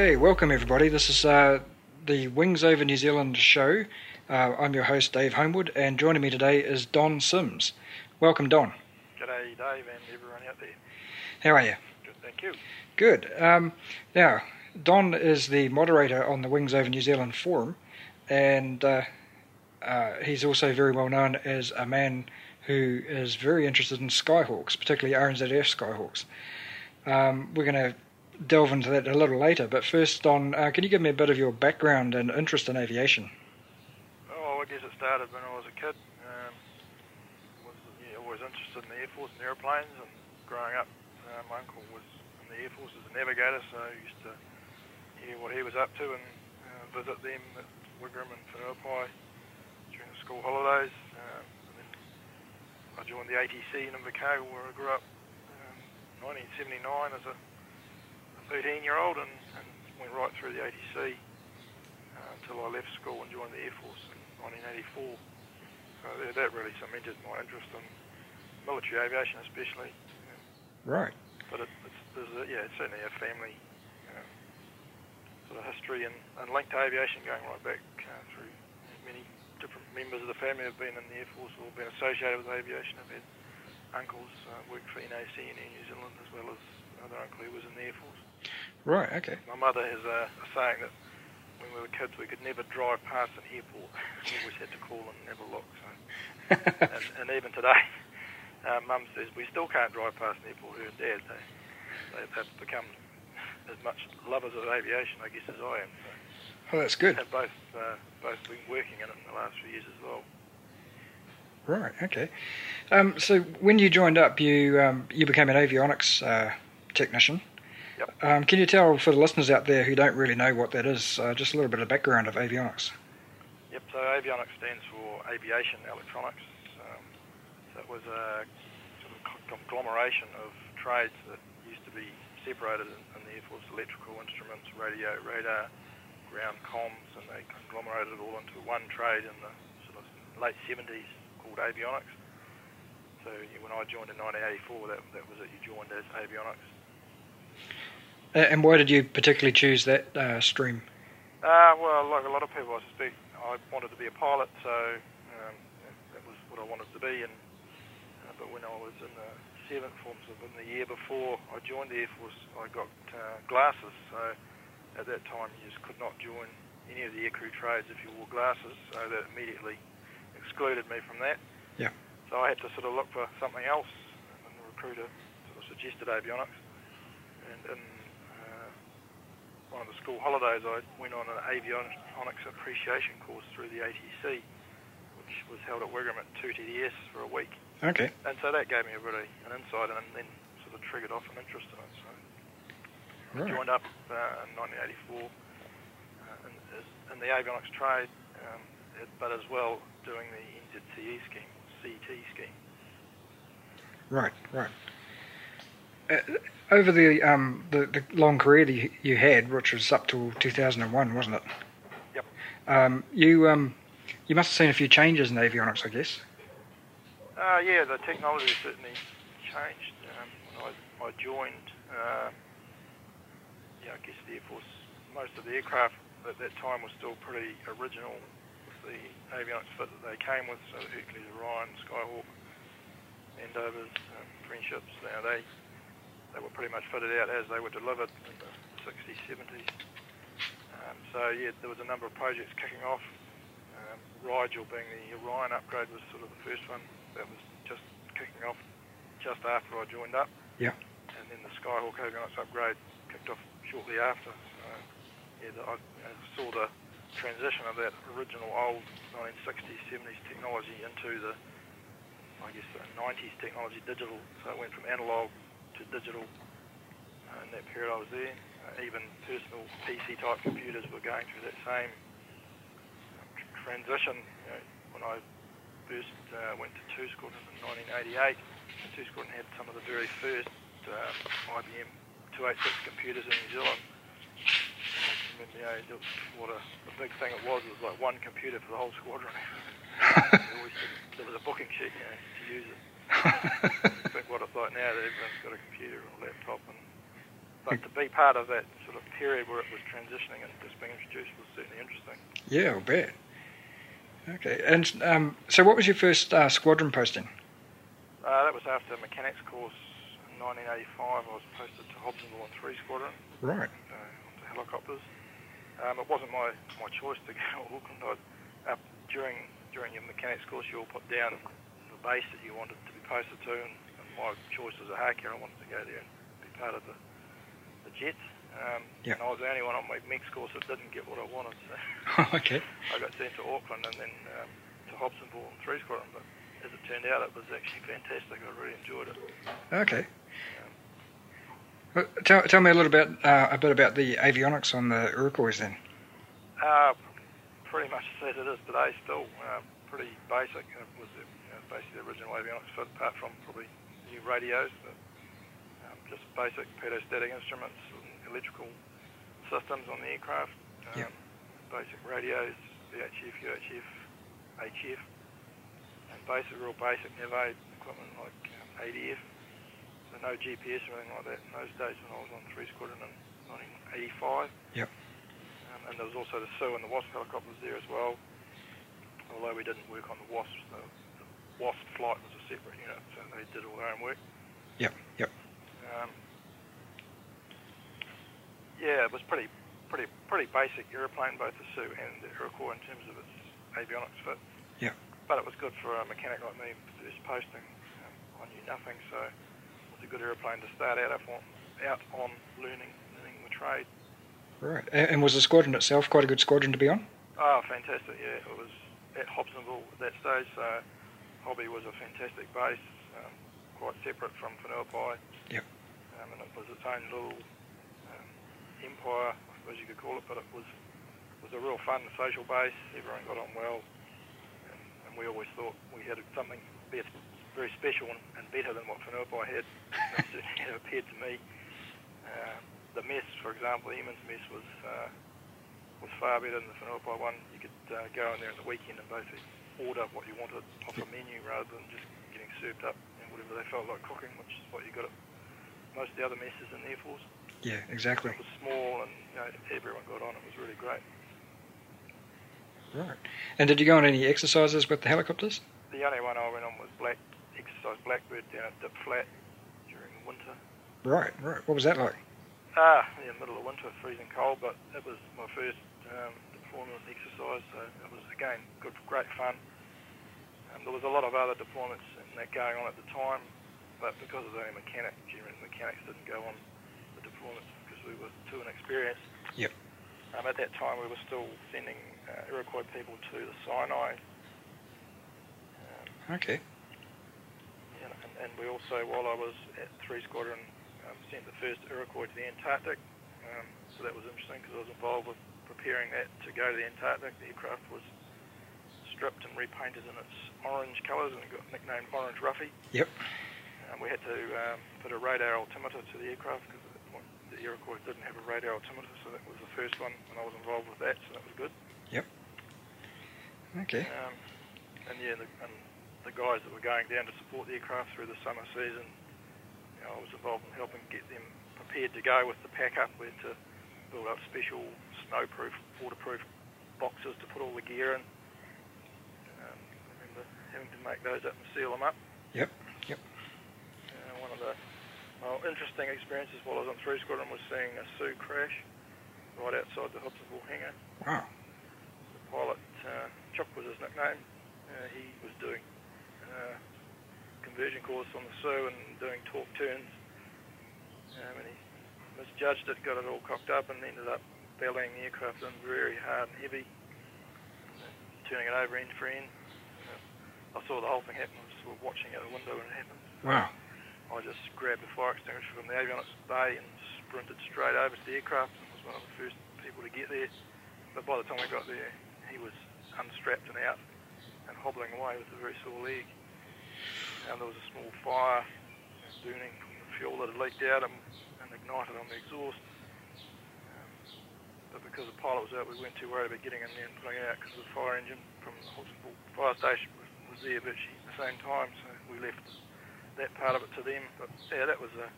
Okay, welcome everybody. This is uh, the Wings Over New Zealand show. Uh, I'm your host, Dave Homewood, and joining me today is Don Simms. Welcome, Don. G'day, Dave, and everyone out there. How are you? Good, thank you. Good. Um, now, Don is the moderator on the Wings Over New Zealand forum, and uh, uh, he's also very well known as a man who is very interested in Skyhawks, particularly RNZAF Skyhawks. Um, we're going to delve into that a little later, but first, Don, uh, can you give me a bit of your background and interest in aviation? Oh, I guess it started when I was a kid. Um, was yeah, always interested in the Air Force and airplanes, and growing up, uh, my uncle was in the Air Force as a navigator, so I used to hear what he was up to and uh, visit them at Wigram and Whenuapai during the school holidays. Um, and then I joined the ATC in Invercargill where I grew up um, 1979 as a 13 year old and, and went right through the ATC uh, until I left school and joined the Air Force in 1984. So that, that really cemented my interest in military aviation, especially. Right. But it, it's, there's a, yeah, it's certainly a family uh, sort of history and, and linked to aviation going right back uh, through many different members of the family have been in the Air Force or been associated with aviation. I've had uncles uh, work for NAC in New Zealand as well as another uncle who was in the Air Force. Right, okay. My mother has a, a saying that when we were kids we could never drive past an airport. we always had to call and never look. So. and, and even today, uh, Mum says we still can't drive past an airport. Her and Dad, they, they've, have become as much lovers of aviation, I guess, as I am. So. Oh, that's good. Have both uh, both been working in it in the last few years as well. Right. Okay. Um, so when you joined up, you um, you became an avionics uh, technician. Yep. Um, can you tell for the listeners out there who don't really know what that is, uh, just a little bit of background of avionics? Yep. So avionics stands for aviation electronics. Um, so it was a sort of conglomeration of trades that used to be separated in, in the Air Force: electrical instruments, radio, radar, ground comms, and they conglomerated it all into one trade in the sort of late 70s called avionics. So when I joined in 1984, that, that was it. You joined as avionics. And why did you particularly choose that uh, stream? Uh, well, like a lot of people, I suspect, I wanted to be a pilot, so um, that was what I wanted to be. And uh, but when I was in the seventh form, so in the year before I joined the Air Force, I got uh, glasses. So at that time, you just could not join any of the aircrew trades if you wore glasses. So that immediately excluded me from that. Yeah. So I had to sort of look for something else, and the recruiter sort of suggested avionics. And in one of the school holidays, I went on an avionics appreciation course through the ATC, which was held at Wigram at 2TDS for a week. Okay. And so that gave me a really an insight and then sort of triggered off an interest in it. So right. I joined up uh, in 1984 uh, in, in, the avionics trade, um, but as well doing the NZCE scheme, CT scheme. Right, right. Uh, over the, um, the, the long career that you, you, had, which was up till 2001, wasn't it? Yep. Um, you um, you must have seen a few changes in avionics, I guess. Uh, yeah, the technology certainly changed. Um, when I, I joined, uh, yeah, I guess the Air Force, most of the aircraft at that time was still pretty original with the avionics fit that they came with, so the Hercules, Orion, Skyhawk, Andovers, um, friendships. Now they they were pretty much fitted out as they were delivered in the 60s, 70s. Um, so yeah, there was a number of projects kicking off. Um, Rigel being the Orion upgrade was sort of the first one that was just kicking off just after I joined up. Yeah. And then the Skyhawk avionics upgrade kicked off shortly after. So yeah, the, I, I saw the transition of that original old 1960s, 70s technology into the, I guess, the 90s technology digital. So it went from analog to digital uh, in that period I was there. Uh, even personal PC type computers were going through that same uh, transition. You know, when I first uh, went to Two Squadron in 1988, Two Squadron had some of the very first uh, IBM 286 computers in New Zealand. And, you know, what a, a big thing it was. It was like one computer for the whole squadron. there was a booking sheet you know, to use it. Think what it's like now that everyone's got a computer or a laptop and but to be part of that sort of period where it was transitioning and just being introduced was certainly interesting. Yeah, I'll bet. Okay, and um, so what was your first uh, squadron posting? Uh, that was after a mechanics course in 1985. I was posted to Hobsonville in 3 Squadron. Right. Uh, onto helicopters. Um, it wasn't my, my choice to go to Auckland. I, uh, during during your mechanics course, you all put down the base that you wanted to be posted to, and, my choice as Ohakea, I wanted to go there and be part of the, the Jets. Um. And I was the only one on my mix course that didn't get what I wanted. So okay. I got sent to Auckland and then um, to Hobsonville and 3 Squadron, but as it turned out, it was actually fantastic. I really enjoyed it. Okay. Well, tell, tell me a little bit uh, a bit about the avionics on the Iroquois then. Uh, pretty much as it is today still. Uh, pretty basic. Basically the original avionics fit apart from probably new radios. But, um, just basic pitot-static instruments and electrical systems on the aircraft. Um, yep. Basic radios, VHF, UHF, HF, and basic, real basic nav equipment like um, ADF so no GPS or anything like that in those days when I was on 3 Squadron in 1985. Yep. Um, and there was also the Sioux and the WASP helicopters there as well. Although we didn't work on the Wasps, the WASP flight was a separate unit, so they did all their own work. Yep, yep. Um, yeah, it was pretty, pretty, pretty basic aeroplane, both the Sioux and the Iroquois in terms of its avionics fit. Yeah. But it was good for a mechanic like me, first posting. Um, I knew nothing, so it was a good aeroplane to start out on, out on learning learning the trade. Right. And was the squadron itself quite a good squadron to be on? Oh, fantastic! Yeah, it was at Hobsonville at that stage. So Hobby was a fantastic base, um, quite separate from Whenuapai. Yep. Um, and it was its own little um, empire, I suppose you could call it. But it was was a real fun social base. Everyone got on well, and, and we always thought we had something better very special and, and better than what Whenuapai had. It certainly appeared to me. Uh, the mess, for example, airmen's mess was uh, was far better than the Whenuapai one. You could uh, go in there on the weekend and basically order what you wanted off a menu rather than just getting served up and whatever they felt like cooking, which is what you got at most of the other messes in the Air Force. Yeah, exactly. It was small and you know, everyone got on. It was really great. Right. And did you go on any exercises with the helicopters? The only one I went on was Black exercise Blackbird down at Dip Flat during the winter. Right, right. What was that like? Ah, in the middle of winter, freezing cold, but it was my first um, deployment exercise, so it was again good, great fun. Um, there was a lot of other deployments and that going on at the time, but because of the mechanic, generally mechanics didn't go on the deployments because we were too inexperienced. Yep. Um, at that time, we were still sending uh, Iroquois people to the Sinai. Um, okay. And, and, we also, while I was at 3 Squadron, um, sent the first Iroquois to the Antarctic. Um, so that was interesting because I was involved with preparing that to go to the Antarctic. The aircraft was stripped and repainted in its orange colours and it got nicknamed Orange Roughy. Yep. Um, we had to um, put a radar altimeter to the aircraft because at that point the Iroquois didn't have a radar altimeter, so that was the first one, and I was involved with that, so that was good. Yep. Okay. Um, and yeah, the, and the guys that were going down to support the aircraft through the summer season, you know, I was involved in helping get them prepared to go with the pack-up. We had to build up special snowproof, waterproof boxes to put all the gear in. Having to make those up and seal them up. Yep. Yep. Uh, one of the well, interesting experiences while I was on 3 Squadron was seeing a Sioux crash right outside the Hobsonville hangar. Wow. The pilot, uh, Chuck was his nickname, uh, he was doing uh, conversion course on the Sioux and doing torque turns. Um, and he misjudged it, got it all cocked up and ended up bellying the aircraft in very hard and heavy, turning it over end for end. I saw the whole thing happen. I was sort of watching out the window when it happened. Wow. I just grabbed the fire extinguisher from the avionics bay and sprinted straight over to the aircraft and was one of the first people to get there. But by the time we got there, he was unstrapped and out and hobbling away with a very sore leg. And there was a small fire burning from the fuel that had leaked out and, and ignited on the exhaust. Um, but because the pilot was out, we weren't too worried about getting in there and putting it out because the fire engine from the Hobsonville fire station was, there virtually at the same time. So we left that part of it to them. But yeah, that was a,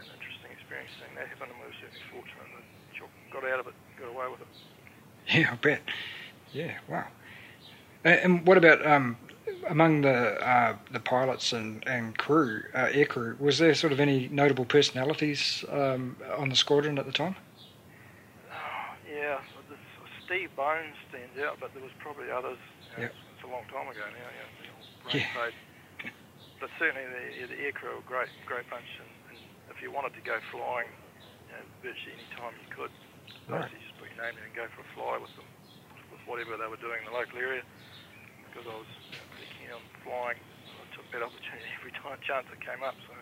an interesting experience seeing that happen, and we were certainly fortunate that Chook got out of it, got away with it. Yeah, I bet. Yeah, wow. And, what about um, among the uh, the pilots and and crew, uh, air crew? Was there sort of any notable personalities um, on the squadron at the time? Yeah, Steve Bones stands out, but there was probably others. You know, Yep. it's, a long time ago now. Yeah, the Yeah. But certainly the, the air crew were great, great bunch, and, and if you wanted to go flying, you know, virtually any time you could, Right. basically just put your name in and go for a fly with them, with whatever they were doing in the local area. Because I was you know, pretty keen on flying, I took that opportunity every time chance that came up. So,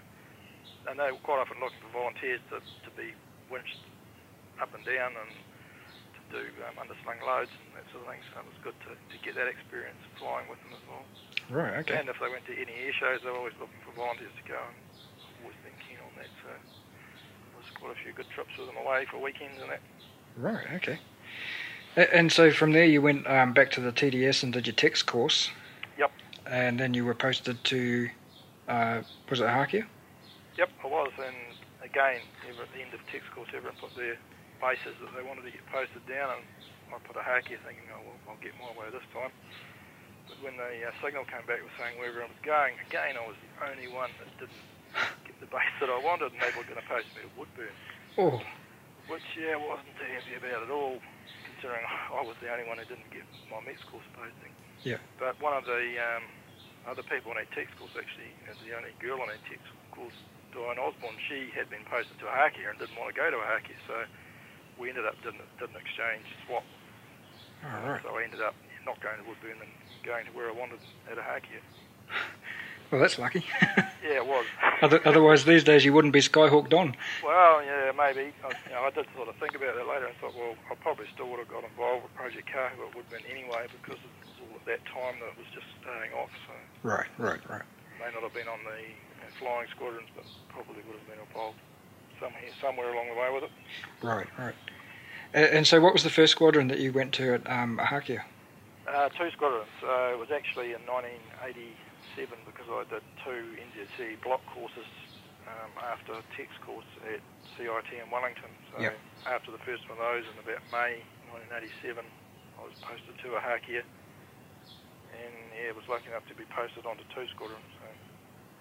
and they were quite often looking for volunteers to, to be winched up and down and do um, underslung loads and that sort of thing. So it was good to, to get that experience flying with them as well. Right. Okay. And if they went to any air shows, they were always looking for volunteers to go, and I've always been keen on that. So it was quite a few good trips with them away for weekends and that. Right. Okay. And so from there you went um, back to the TDS and did your text course. Yep. And then you were posted to, uh, was it Ohakea? Yep, I was, and again, at the end of text course, everyone put their bases that they wanted to get posted down, and I put Ohakea thinking, oh, well, I'll get my way this time. But when the uh, signal came back with saying where everyone was going, again, I was the only one that didn't get the base that I wanted, and they were going to post me to Woodburn, Oh. which, yeah, I wasn't too happy about at all, considering I was the only one who didn't get my METS course posting. Yeah. But one of the um, other people on our text course, actually, is the only girl on our text course, Diane Osborne, she had been posted to Ohakea and didn't want to go to Ohakea, so we ended up didn't, didn't exchange swap. All right. So I ended up not going to Woodburn and going to where I wanted at a Ohakea. Well, that's lucky. Yeah, it was. Other, otherwise, these days you wouldn't be skyhooked on. Well, yeah, maybe. I, you know, I did sort of think about that later and thought, well, I probably still would have got involved with Project Kahu at Woodburn anyway because it was all at that time that it was just starting off. So Right. Right. Right. may not have been on the flying squadrons, but probably would have been involved somewhere, somewhere along the way with it. Right. Right. A- And so, what was the first squadron that you went to at um, Ohakea? Uh, two squadrons. Uh, it was actually in 1987 because I did two NZCE block courses um, after a text course at CIT in Wellington. So Yep. after the first one of those in about May 1987, I was posted to Ohakea and yeah, was lucky enough to be posted onto two squadrons. So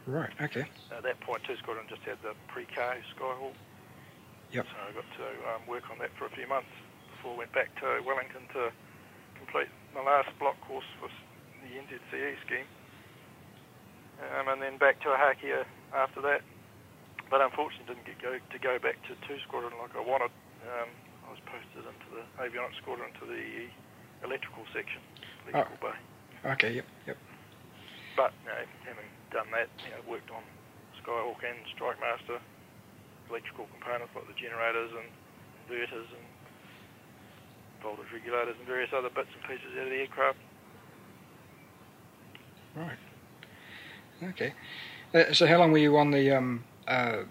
Right. Okay. at that point, two squadron just had the pre-K Skyhawk. Yep. So I got to um, work on that for a few months before I went back to Wellington to complete my last block course for the NZCE scheme. Um, and then back to Ohakea after that. But unfortunately didn't get go, to go back to two squadron like I wanted. Um, I was posted into the avionics squadron to the electrical section, electrical bay. Okay. Yep. Yep. But know, having done that, you know, worked on Skyhawk and Strike Master electrical components like the generators and inverters and voltage regulators and various other bits and pieces out of the aircraft. Right. Okay. Uh, so, how long were you on the um, uh,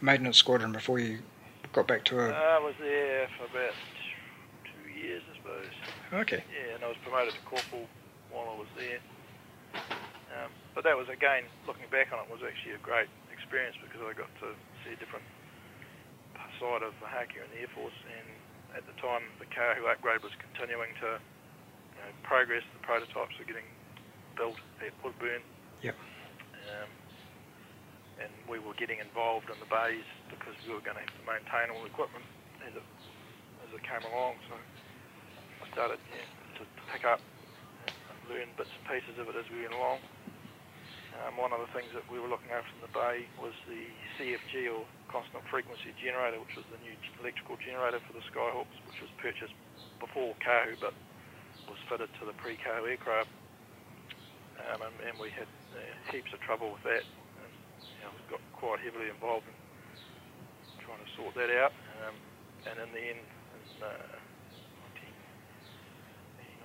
maintenance squadron before you got back to a? I was there for about two years, I suppose. Okay. Yeah, and I was promoted to corporal while I was there. But that was again, looking back on it, was actually a great experience because I got to see a different side of the Ohakea in the Air Force. And at the time, the Kahu upgrade was continuing to you know, progress. The prototypes were getting built at Woodburn. Yep. Um, and we were getting involved in the bays because we were going to have to maintain all the equipment as it, as it came along. So I started yeah, to, to pick up and learn bits and pieces of it as we went along. Um, one of the things that we were looking after in the bay was the CFG or constant frequency generator, which was the new electrical generator for the Skyhawks, which was purchased before Kahu but was fitted to the pre-Kahu aircraft. Um, and, and we had uh, heaps of trouble with that. And, you know, got quite heavily involved in trying to sort that out. Um, and in the end, in uh,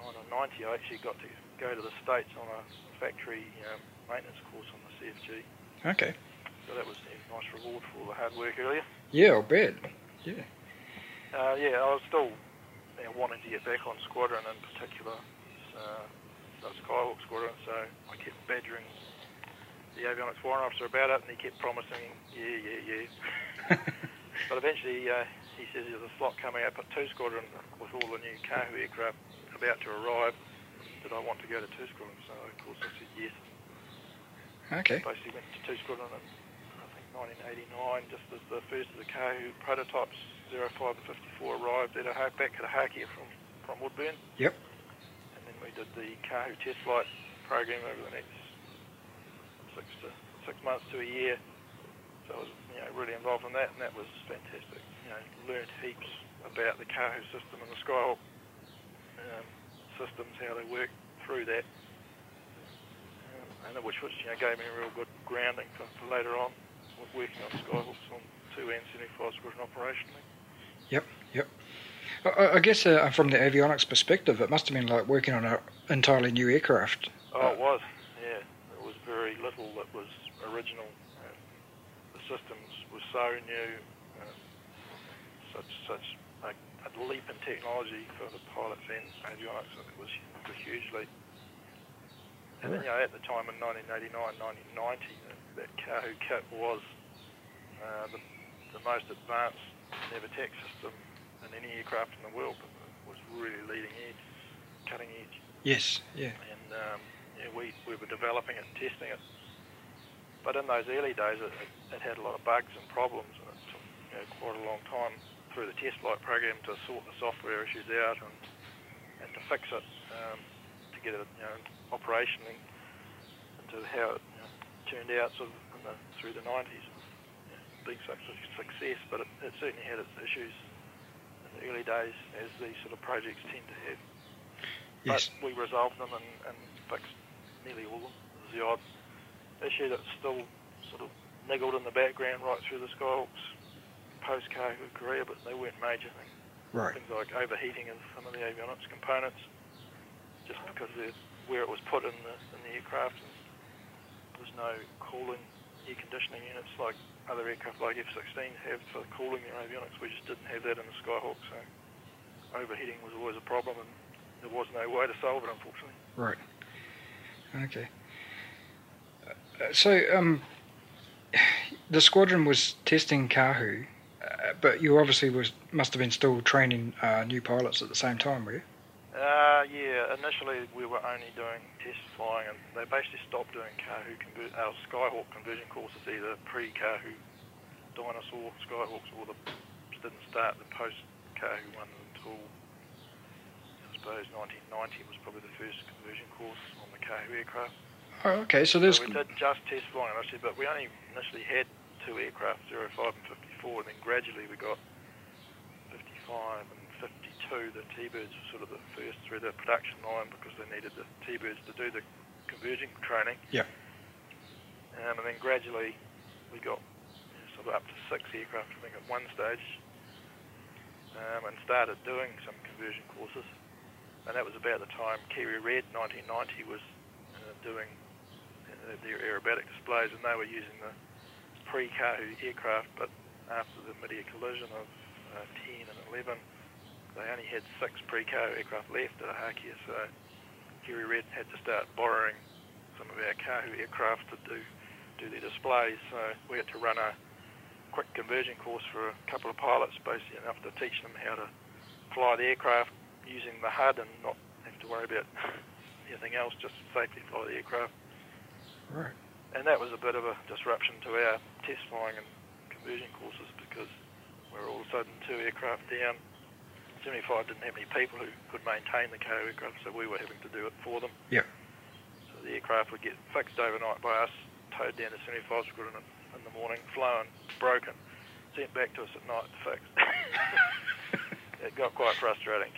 1989 or 90, I actually got to go to the States on a factory um, maintenance course on the CFG. Okay. So that was a nice reward for all the hard work earlier. Yeah, I'll bet. Yeah. Uh, yeah, I was still you know, wanting to get back on squadron in particular, uh, Skyhawk squadron, so I kept badgering the avionics warrant officer about it, and he kept promising, yeah, yeah, yeah. but eventually, uh, he says there's a slot coming up at two squadron with all the new Kahu aircraft about to arrive. Did I want to go to two squadron? So of course I said yes. Okay. Basically went to two squadron in I think 1989, just as the first of the Kahu prototypes 05 and 54 arrived at a back at Ohakea from from Woodburn. Yep. And then we did the Kahu test flight program over the next six to six months to a year. So I was you know really involved in that, and that was fantastic. You know, learned heaps about the Kahu system and the Skyhawk um, systems, how they work through that, and which which you know gave me a real good grounding for, for later on working on Skyhawks on two and 75 squadron operationally. Yep, yep. I, I guess uh, from the avionics perspective, it must have been like working on an entirely new aircraft. Oh, it was. Yeah, there was very little that was original. And the systems were so new, um, such such a, a leap in technology for the pilots and avionics. It was a huge leap. And you know, at the time in 1989, 1990, that Kahu kit was uh, the, the most advanced nav-attack system in any aircraft in the world. It was really leading edge, cutting edge. Yes, yeah. And um, yeah, we, we were developing it and testing it. But in those early days, it, it, it had a lot of bugs and problems, and it took you know, quite a long time through the test flight program to sort the software issues out and, and to fix it, um, to get it you know, operationally into how it you know, turned out sort of the, through the 90s. Yeah, big success, but it, it certainly had its issues in the early days, as these sort of projects tend to have. Yes. But we resolved them and, and fixed nearly all of them. There's the odd issue that's still sort of niggled in the background right through the Skyhawks post Kahu career, but they weren't major things. Right. Things like overheating of some of the avionics components, just because of where it was put in the in the aircraft. And there's no cooling air conditioning units like other aircraft like F-16 have for cooling their avionics. We just didn't have that in the Skyhawk, so overheating was always a problem, and there was no way to solve it, unfortunately. Right. Okay. Uh, so, um, the squadron was testing Kahu, uh, but you obviously was must have been still training uh, new pilots at the same time, were you? Uh, yeah, initially we were only doing test flying, and they basically stopped doing Kahu conver- our Skyhawk conversion courses, either pre-Kahu dinosaur Skyhawks, or the didn't start the post-Kahu one until I suppose 1990 was probably the first conversion course on the Kahu aircraft. Oh, okay. So there's So we did just test flying initially, but we only initially had two aircraft, 05 and 54, and then gradually we got 55 and 52. The T-Birds were sort of the first through the production line because they needed the T-Birds to do the converging training. Yeah. Um, and then gradually we got you know, sort of up to six aircraft, I think, at one stage, um, and started doing some conversion courses. And that was about the time Kiwi Red 1990 was uh, doing uh, their aerobatic displays, and they were using the pre-Kahu aircraft, but after the mid-air collision of uh, 10 and 11, they only had six pre-Kahu aircraft left at Ohakea, so Kiwi Red had to start borrowing some of our Kahu aircraft to do do their displays. So we had to run a quick conversion course for a couple of pilots, basically enough to teach them how to fly the aircraft using the HUD and not have to worry about anything else, just safely fly the aircraft. right. And that was a bit of a disruption to our test flying and conversion courses because we were all of a sudden two aircraft down. 75 didn't have any people who could maintain the Kahu aircraft, so we were having to do it for them. Yeah. So the aircraft would get fixed overnight by us, towed down to 75 Squadron in, in the morning, flown, broken, sent back to us at night to fix. it got quite frustrating.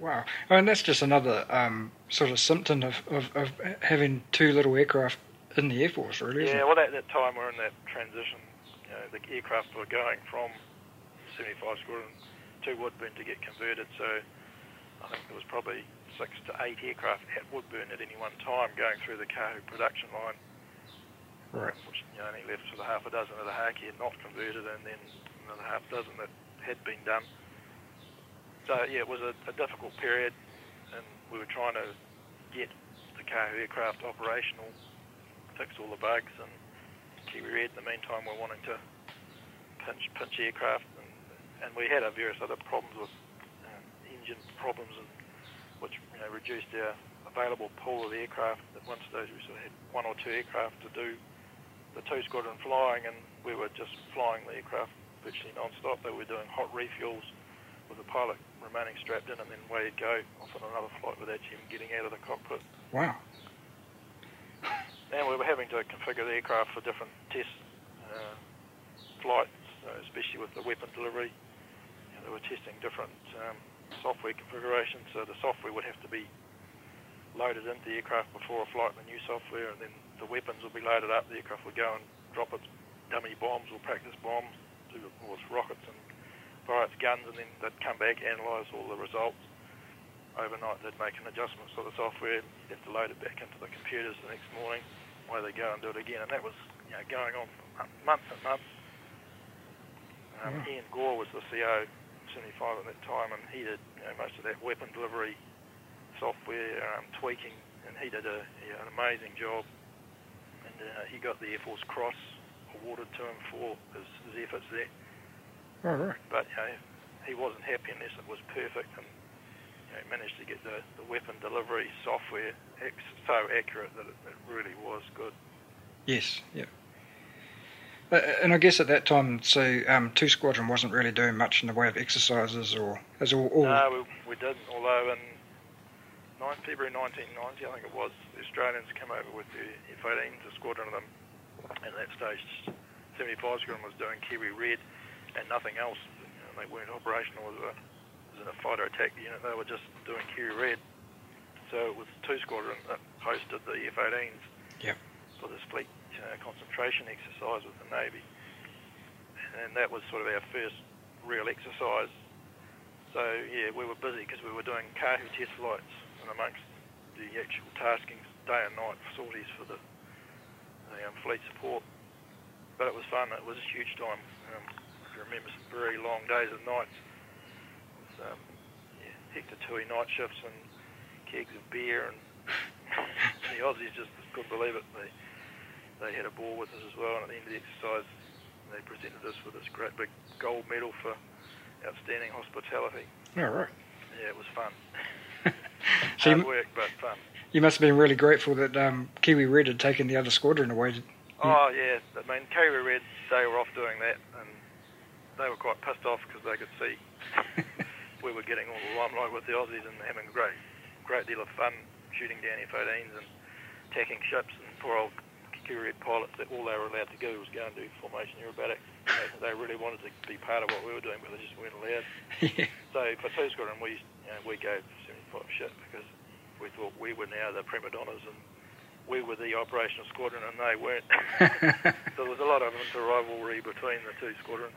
Wow. Oh, and that's just another um, sort of symptom of, of, of having two little aircraft in the Air Force, really, yeah, well, at that time we're in that transition. You know, the aircraft were going from 75 Squadron to Woodburn to get converted, so I think there was probably six to eight aircraft at Woodburn at any one time going through the Kahu production line, Right. which you know, only left sort of half a dozen of the Haki not converted, and then another half dozen that had been done. So yeah, it was a, a difficult period, and we were trying to get the Kahu aircraft operational, fix all the bugs, and Kiwi Red in the meantime were wanting to pinch pinch aircraft, and, we had our various other problems with um, engine problems, and which you know reduced our available pool of aircraft. At one stage, we sort of had one or two aircraft to do the two squadron flying, and we were just flying the aircraft virtually non-stop. They were doing hot refuels with the pilot remaining strapped in, and then away he'd go off on another flight without even getting out of the cockpit. Wow. And we were having to configure the aircraft for different test uh, flights, uh, especially with the weapon delivery. They were testing different um, software configurations, so the software would have to be loaded into the aircraft before a flight the new software, and then the weapons would be loaded up. The aircraft would go and drop its dummy bombs or practice bombs, do all its rockets and fire its guns, and then they'd come back, analyse all the results. Overnight, they'd make an adjustment to the software. You'd have to load it back into the computers the next morning away they go and do it again. And that was you know, going on for months and months. Um, Yeah. Ian Gore was the CO 75 at that time, and he did you know, most of that weapon delivery software um, tweaking, and he did a, yeah, an amazing job. And uh, he got the Air Force Cross awarded to him for his, his efforts there. All right. But you know, he wasn't happy unless it was perfect, and you know, managed to get the, the weapon delivery software ex- so accurate that it, it really was good. Yes. Yeah. Uh, and I guess at that time, so um, Two Squadron wasn't really doing much in the way of exercises, or as all. all No, we, we didn't. Although in 9 February 1990, I think it was, the Australians came over with the F-18s, a squadron of them. And at that stage, 75 Squadron was doing Kiwi Red and nothing else. They weren't operational as a, as a fighter attack unit. They were just doing Kiwi Red. So it was two squadron that hosted the F-18s Yep. for this fleet uh, concentration exercise with the Navy. And that was sort of our first real exercise. So yeah, we were busy because we were doing Kahu test flights and amongst the actual tasking day and night sorties for the, the um, fleet support. But it was fun. It was a huge time. Um, I remember some very long days and nights with um, yeah, Hector Tui night shifts and kegs of beer and the Aussies just couldn't believe it. They they had a ball with us as well, and at the end of the exercise, they presented us with this great big gold medal for outstanding hospitality. All right. Yeah, it was fun. So Hard you, work, but fun. you must have been really grateful that um, Kiwi Red had taken the other squadron away. Oh yeah, I mean, Kiwi Red, they were off doing that, and they were quite pissed off because they could see we were getting all the limelight with the Aussies and having a great, great deal of fun shooting down F-18s and attacking ships. And poor old Kiwi pilots, that all they were allowed to do was go and do formation aerobatics. They, they really wanted to be part of what we were doing, but they just weren't allowed. yeah. So for two squadron, we you know, we gave 75 shit because we thought we were now the prima donnas and we were the operational squadron and they weren't. so there was a lot of inter rivalry between the two squadrons.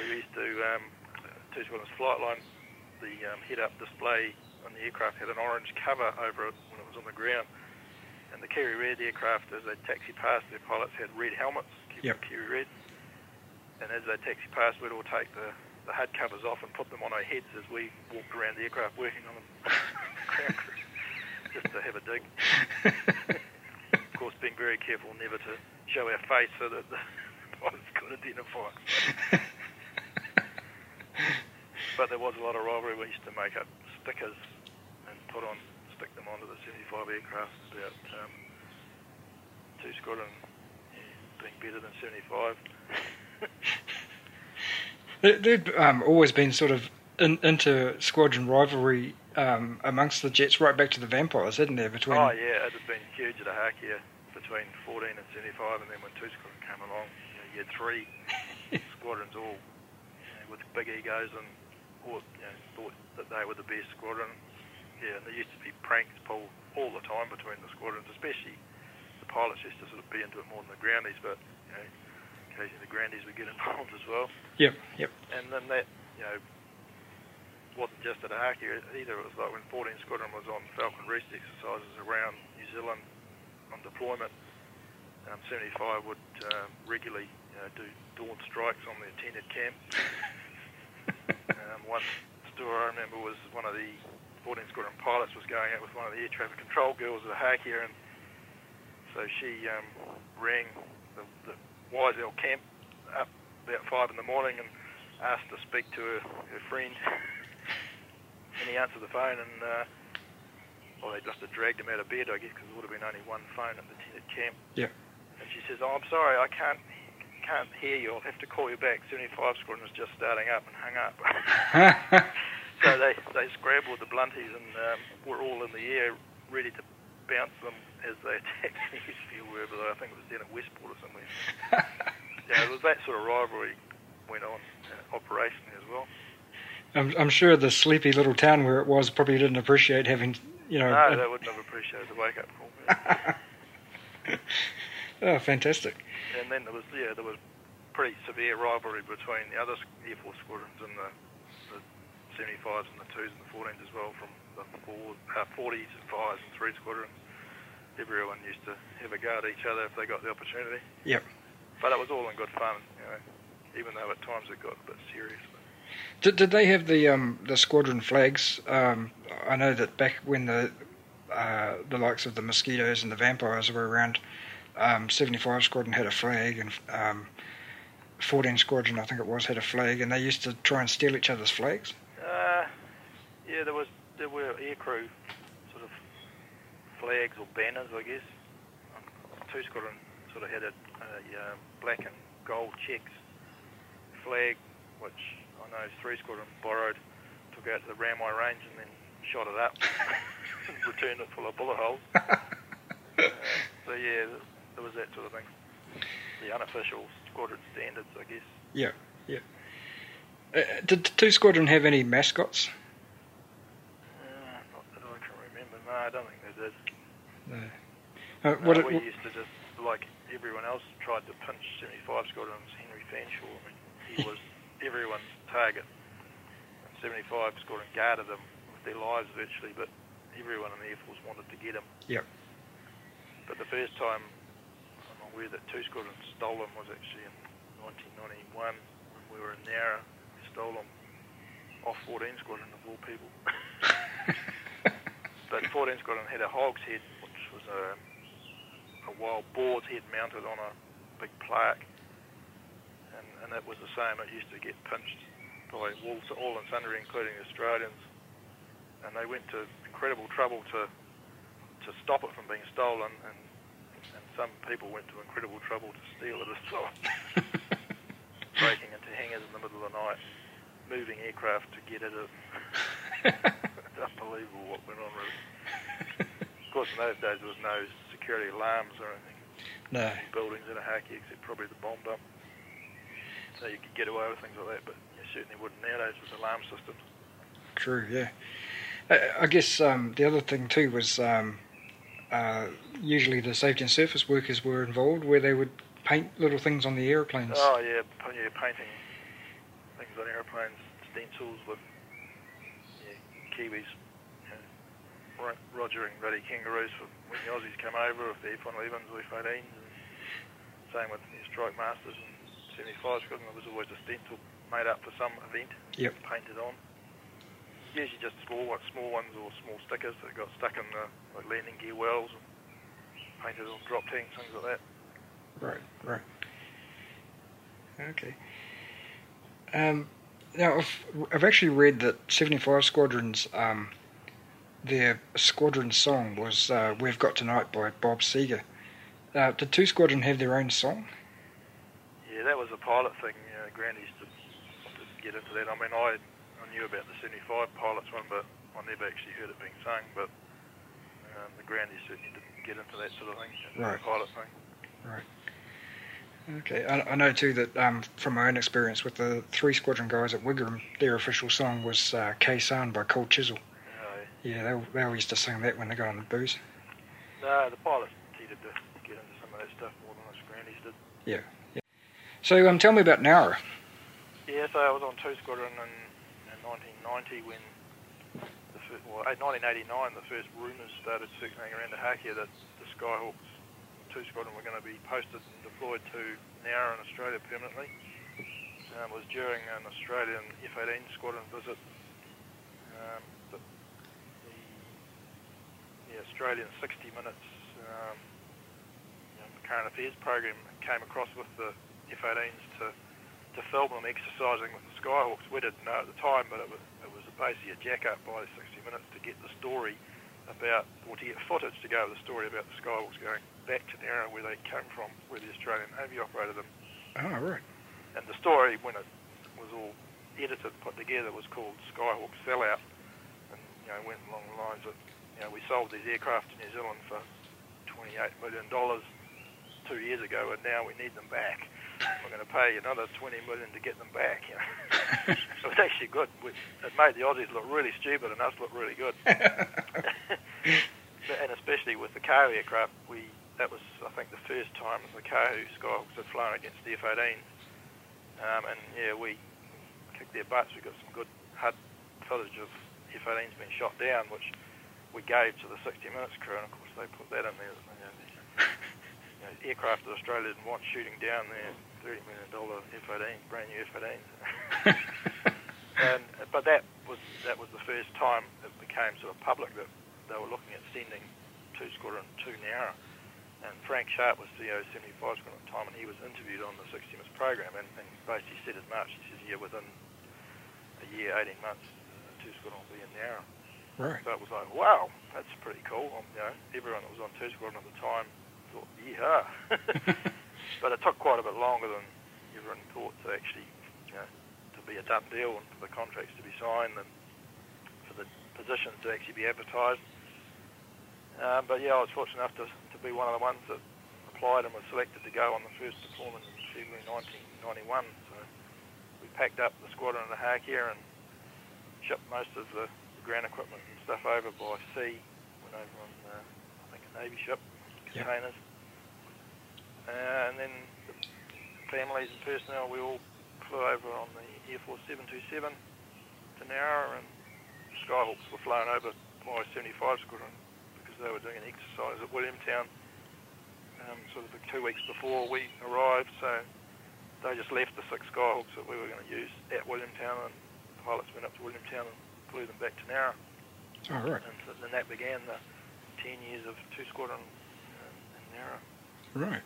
we used to um, two squadrons flight line. The um, head-up display on the aircraft had an orange cover over it when it was on the ground. And the Kiwi Red aircraft, as they taxi past, their pilots had red helmets, Kiwi, Yep. Kiwi Red. And as they taxi past, we'd all take the, the HUD covers off and put them on our heads as we walked around the aircraft working on them. Just to have a dig. Of course, being very careful never to show our face so that the pilots could identify us. But there was a lot of rivalry. We used to make up stickers and put on, stick them onto the 75 aircraft about um, two squadron being better than 75. There- There'd um, always been sort of in, inter squadron rivalry um, amongst the jets right back to the vampires, hadn't there? Between Oh yeah, it had been huge at Ohakea between 14 and 75, and then when two squadron came along, you, know, you had three squadrons all you know, with big egos and all, you know, thought that they were the best squadron. Yeah, and there used to be pranks pulled all the time between the squadrons, especially the pilots used to sort of be into it more than the groundies, but you know, occasionally the groundies would get involved as well. Yep, yep. And then that, you know, wasn't just at Ohakea either. It was like when 14 Squadron was on Falcon Rest exercises around New Zealand on deployment. Um, 75 would uh, regularly you know, do dawn strikes on the attended camp. um, one story I remember was one of the 14 Squadron pilots was going out with one of the air traffic control girls at Ohakea, and so she um, rang the, the Wisell camp up about five in the morning and asked to speak to her, her friend. and he answered the phone and, uh, well, they just had dragged him out of bed, I guess, because there would have been only one phone at the at camp. Yeah. And she says, oh, I'm sorry, I can't can't hear you. I'll have to call you back. 75 Squadron is just starting up and hung up. so they, they scrambled the blunties and um, were all in the air ready to bounce them as they attacked Newsfield, wherever they, I think it was down at Westport or somewhere. yeah, it was that sort of rivalry went on uh, operationally as well. I'm, I'm sure the sleepy little town where it was probably didn't appreciate having, you know. No, they wouldn't have appreciated the wake up call. oh, fantastic. And then there was, yeah, there was pretty severe rivalry between the other Air Force squadrons and the 75s and the 2s and the 14s as well, from the four, uh, 40s and 5s and 3 squadrons. Everyone used to have a go at each other if they got the opportunity. Yep. But it was all in good fun, you know, even though at times it got a bit serious. Did, did they have the um, the squadron flags? Um, I know that back when the uh, the likes of the mosquitoes and the vampires were around, um, 75 Squadron had a flag, and um, 14 Squadron, I think it was, had a flag, and they used to try and steal each other's flags. Uh, yeah, there was there were aircrew sort of flags or banners, I guess. Two Squadron sort of had a, a uh, black and gold checks flag, which I know Three Squadron borrowed, took out to the Raumai Range, and then shot it up, returned it full of bullet holes. uh, so yeah, there was that sort of thing. The unofficial squadron standards, I guess. Yeah, yeah. Uh, did Two Squadron have any mascots? Uh, not that I can remember. No, I don't think they did. No. Uh, what no, we used to just, like everyone else, tried to punch 75 Squadron's Henry Fanshawe. I mean, he was everyone's target. 75 Squadron guarded them with their lives virtually, but everyone in the Air Force wanted to get him. Yep. But the first time I'm aware that two squadrons stole him was actually in 1991 when we were in Nowra. Stole him off 14 Squadron of all people. but 14 Squadron had a hog's head, which was a, a wild boar's head mounted on a big plaque. And, and it was the same. It used to get pinched by all, all and sundry, including Australians and they went to incredible trouble to to stop it from being stolen, and and some people went to incredible trouble to steal it as well, breaking into hangars in the middle of the night, moving aircraft to get at it. it's unbelievable what went on. Really. Of course, in those days there was no security alarms or anything. No. Buildings in Ohakea, except probably the bomb dump. So you could get away with things like that, but you certainly wouldn't nowadays with alarm systems. True, yeah. I guess um, the other thing too was um, uh, usually the safety and surface workers were involved, where they would paint little things on the aeroplanes. Oh yeah, yeah, painting things on aeroplanes, stencils with yeah, Kiwis, you know, Roger and bloody kangaroos for when the Aussies come over, if the F-111s or F-18s. And same with the Strike Masters and 75 Squadron. There was always a stencil made up for some event, yep. painted on usually just small ones, small ones or small stickers that got stuck in the like landing gear wells and painted on drop tanks, things like that. Right, right. Okay. Um, now, I've, I've actually read that 75 Squadrons, um, their squadron song was uh, We've Got Tonight by Bob Seger. Uh, did Two Squadron have their own song? Yeah, that was a pilot thing. Know, Grant used to, to get into that. I mean, I I knew about the 75 pilots one, but I never actually heard it being sung. But um, the groundies certainly didn't get into that sort of thing, right. pilot thing. Right. Okay, I, I know too that um, from my own experience with the three squadron guys at Wigram, their official song was uh, Khe Sanh by Cold Chisel. Yeah, they, they all used to sing that when they got on the booze. No, the pilots tended to get into some of that stuff more than us groundies did. Yeah. yeah. So um, tell me about Nowra. Yeah, so I was on two squadron in 1990 when the first, well, 1989 the first rumours started circulating around the Ohakea that the Skyhawks 2 Squadron were going to be posted and deployed to Nowra in Australia permanently. Um, it was during an Australian F-18 squadron visit. Um, the, the, Australian 60 minutes um, you know, current affairs program came across with the F-18s to to film them exercising with the Skyhawks. We didn't know at the time, but it was it was basically a jack up by 60 Minutes to get the story about, or to get footage to go with the story about the Skyhawks going back to Nowra where they came from, where the Australian Navy operated them. Oh, right. And the story, when it was all edited, put together, was called Skyhawk Sellout, and you know went along the lines of, you know, we sold these aircraft to New Zealand for 28 million dollars two years ago, and now we need them back. We're going to pay you another 20 million to get them back. You know? so it's actually good. We, it made the Aussies look really stupid and us look really good. and especially with the Kahu aircraft, we that was I think the first time the Kahu Skyhawks had flown against the F-18. Um, and yeah, we kicked their butts. We got some good HUD footage of F-18s being shot down, which we gave to the 60 Minutes crew, and of course they put that in there. You know, you know, aircraft that Australia didn't want shooting down their $30 million F-18, brand new F-18s. and, but that was that was the first time it became sort of public that they were looking at sending two squadron two Nowra. And Frank Sharp was CEO of 75 Squadron at the time, and he was interviewed on the 60 Minutes program, and, and basically said as much. He says, yeah, within a year, 18 months, uh, two squadron will be in Nowra. Right. So it was like, wow, that's pretty cool. Um, you know, everyone that was on two squadron at the time thought, yeah. but it took quite a bit longer than everyone thought to actually, you know, to be a done deal and for the contracts to be signed and for the positions to actually be advertised. Um, but yeah, I was fortunate enough to, to be one of the ones that applied and was selected to go on the first deployment in February 1991. So we packed up the squadron in the Ohakea and shipped most of the, the ground equipment and stuff over by sea. Went over on, uh, I think, a Navy ship, Yep. Uh, and then families and personnel, we all flew over on the Air Force 727 to Nowra, and Skyhawks were flown over by 75 Squadron because they were doing an exercise at Williamtown um, sort of two weeks before we arrived. So they just left the six Skyhawks that we were going to use at Williamtown, and the pilots went up to Williamtown and flew them back to Nowra. Oh, right. And then that began the 10 years of two squadron Right.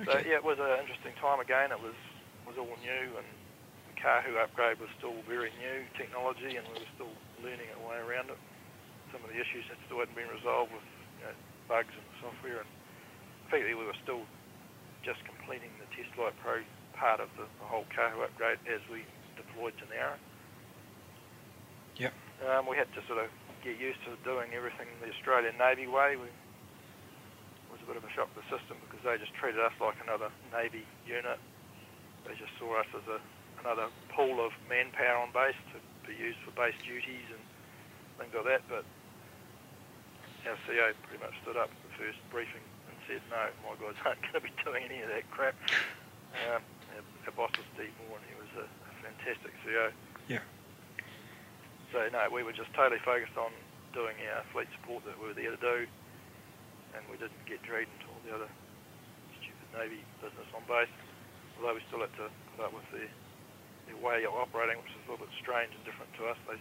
Okay. So yeah, it was an interesting time again. It was was all new, and the Kahu upgrade was still very new technology, and we were still learning our way around it some of the issues that still hadn't been resolved with you know, bugs in the software. And effectively, we were still just completing the test flight pro part of the, the whole Kahu upgrade as we deployed to Nowra. Yep. Um, we had to sort of get used to doing everything the Australian Navy way. We, was a bit of a shock to the system because they just treated us like another Navy unit. They just saw us as a, another pool of manpower on base to be used for base duties and things like that. But our CEO pretty much stood up at the first briefing and said, no, my guys aren't going to be doing any of that crap. Um, our, our boss was Steve Moore, and he was a, a fantastic CEO. Yeah. So, no, we were just totally focused on doing our fleet support that we were there to do, and we didn't get dragged into all the other stupid Navy business on base, although we still had to put up with their, their way of operating, which is a little bit strange and different to us. They,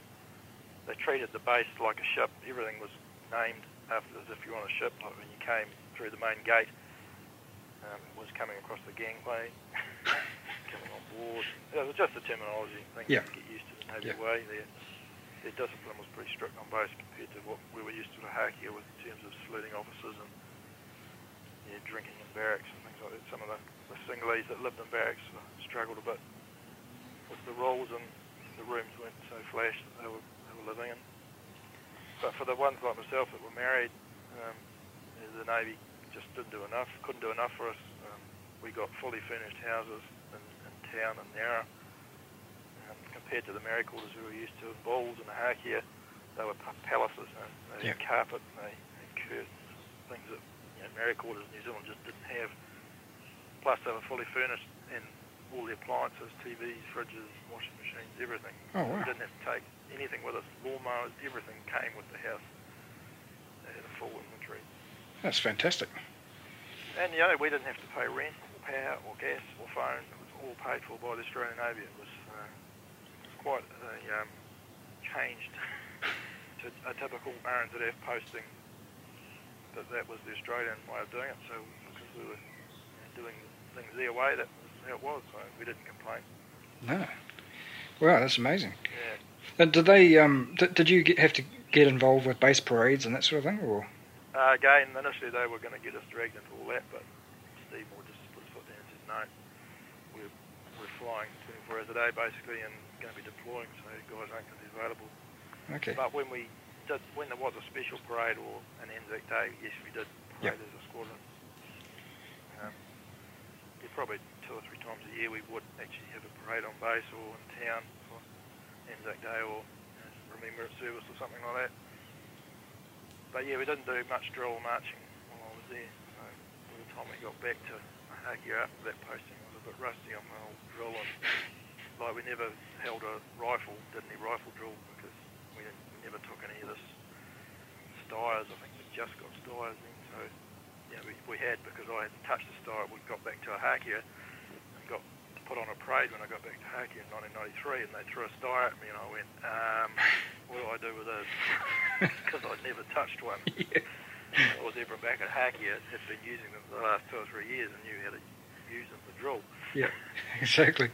they treated the base like a ship. Everything was named after as if you were on a ship, like when you came through the main gate. Um, it was coming across the gangway, coming on board. It was just the terminology thing yeah. to get used to the Navy yeah. way. Their, their discipline was pretty strict on both compared to what we were used to at Ohakea with in terms of saluting officers and yeah, drinking in barracks and things like that. Some of the, the Sinhalese that lived in barracks uh, struggled a bit with the rules and the rooms weren't so flash that they were, they were living in. But for the ones like myself that were married, um, the Navy just didn't do enough, couldn't do enough for us. Um, we got fully furnished houses in, in town and Nowra. Compared to the married quarters we were used to in Bulls and the Ohakea, they were palaces. Know? They yeah. had carpet, they had curtains, things that you know, married in New Zealand just didn't have. Plus they were fully furnished and all the appliances, TVs, fridges, washing machines, everything. Oh, wow. We didn't have to take anything with us, lawnmowers, everything came with the house. They had a full inventory. That's fantastic. And, you know, we didn't have to pay rent or power or gas or phone. It was all paid for by the Australian Navy. It was, uh, it was quite a um, changed to a typical RNZAF posting but that was the Australian way of doing it. So because we were doing things their way. That was how it was. So we didn't complain. No. Wow, that's amazing. Yeah. And did they? Um, did, did you get, have to get involved with base parades and that sort of thing, or? Uh, again, initially they were going to get us dragged into all that, but Steve Moore just put his foot down and said, no, we're, we're flying 24 hours a day basically and going to be deploying, so guys aren't going to be available. Okay. But when we did, when there was a special parade or an Anzac Day, yes, we did parade Yep. as a squadron. Um, yeah, probably two or three times a year we would actually have a parade on base or in town for Anzac Day or you know, Remembrance Service or something like that. But yeah, we didn't do much drill marching while I was there. So by the time we got back to Ohakea after that posting, I was a bit rusty on my old drill and like we never held a rifle, did any rifle drill because we, didn't, we never took any of this Steyrs. I think we just got Steyrs then. So yeah, we, we had because I had touched the Steyr. We got back to Ohakea and got put on a parade when I got back to Ohakea in 1993, and they threw a Steyr at me, and I went, um, what do I do with this? Because I'd never touched one. yeah. I was ever back at Ohakea, had been using them for the last two or three years, and knew how to use them for drill. Yeah. Exactly.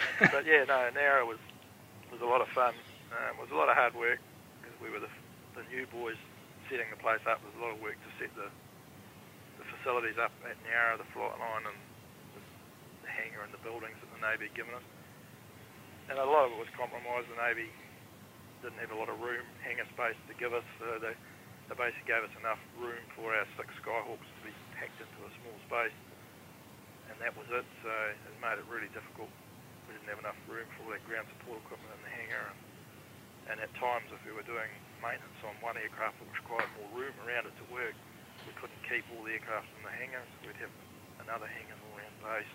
but yeah, no, Nowra was was a lot of fun. Um, it was a lot of hard work because we were the, the new boys setting the place up. There was a lot of work to set the the facilities up at Nowra, the flight line, and the, the hangar and the buildings that the Navy had given us. And a lot of it was compromised. The Navy didn't have a lot of room, hangar space to give us, so they, they basically gave us enough room for our six Skyhawks to be packed into a small space. And that was it, so it made it really difficult didn't have enough room for all that ground support equipment in the hangar. And, and at times, if we were doing maintenance on one aircraft that required more room around it to work, we couldn't keep all the aircraft in the hangar, so we'd have another hangar all around base.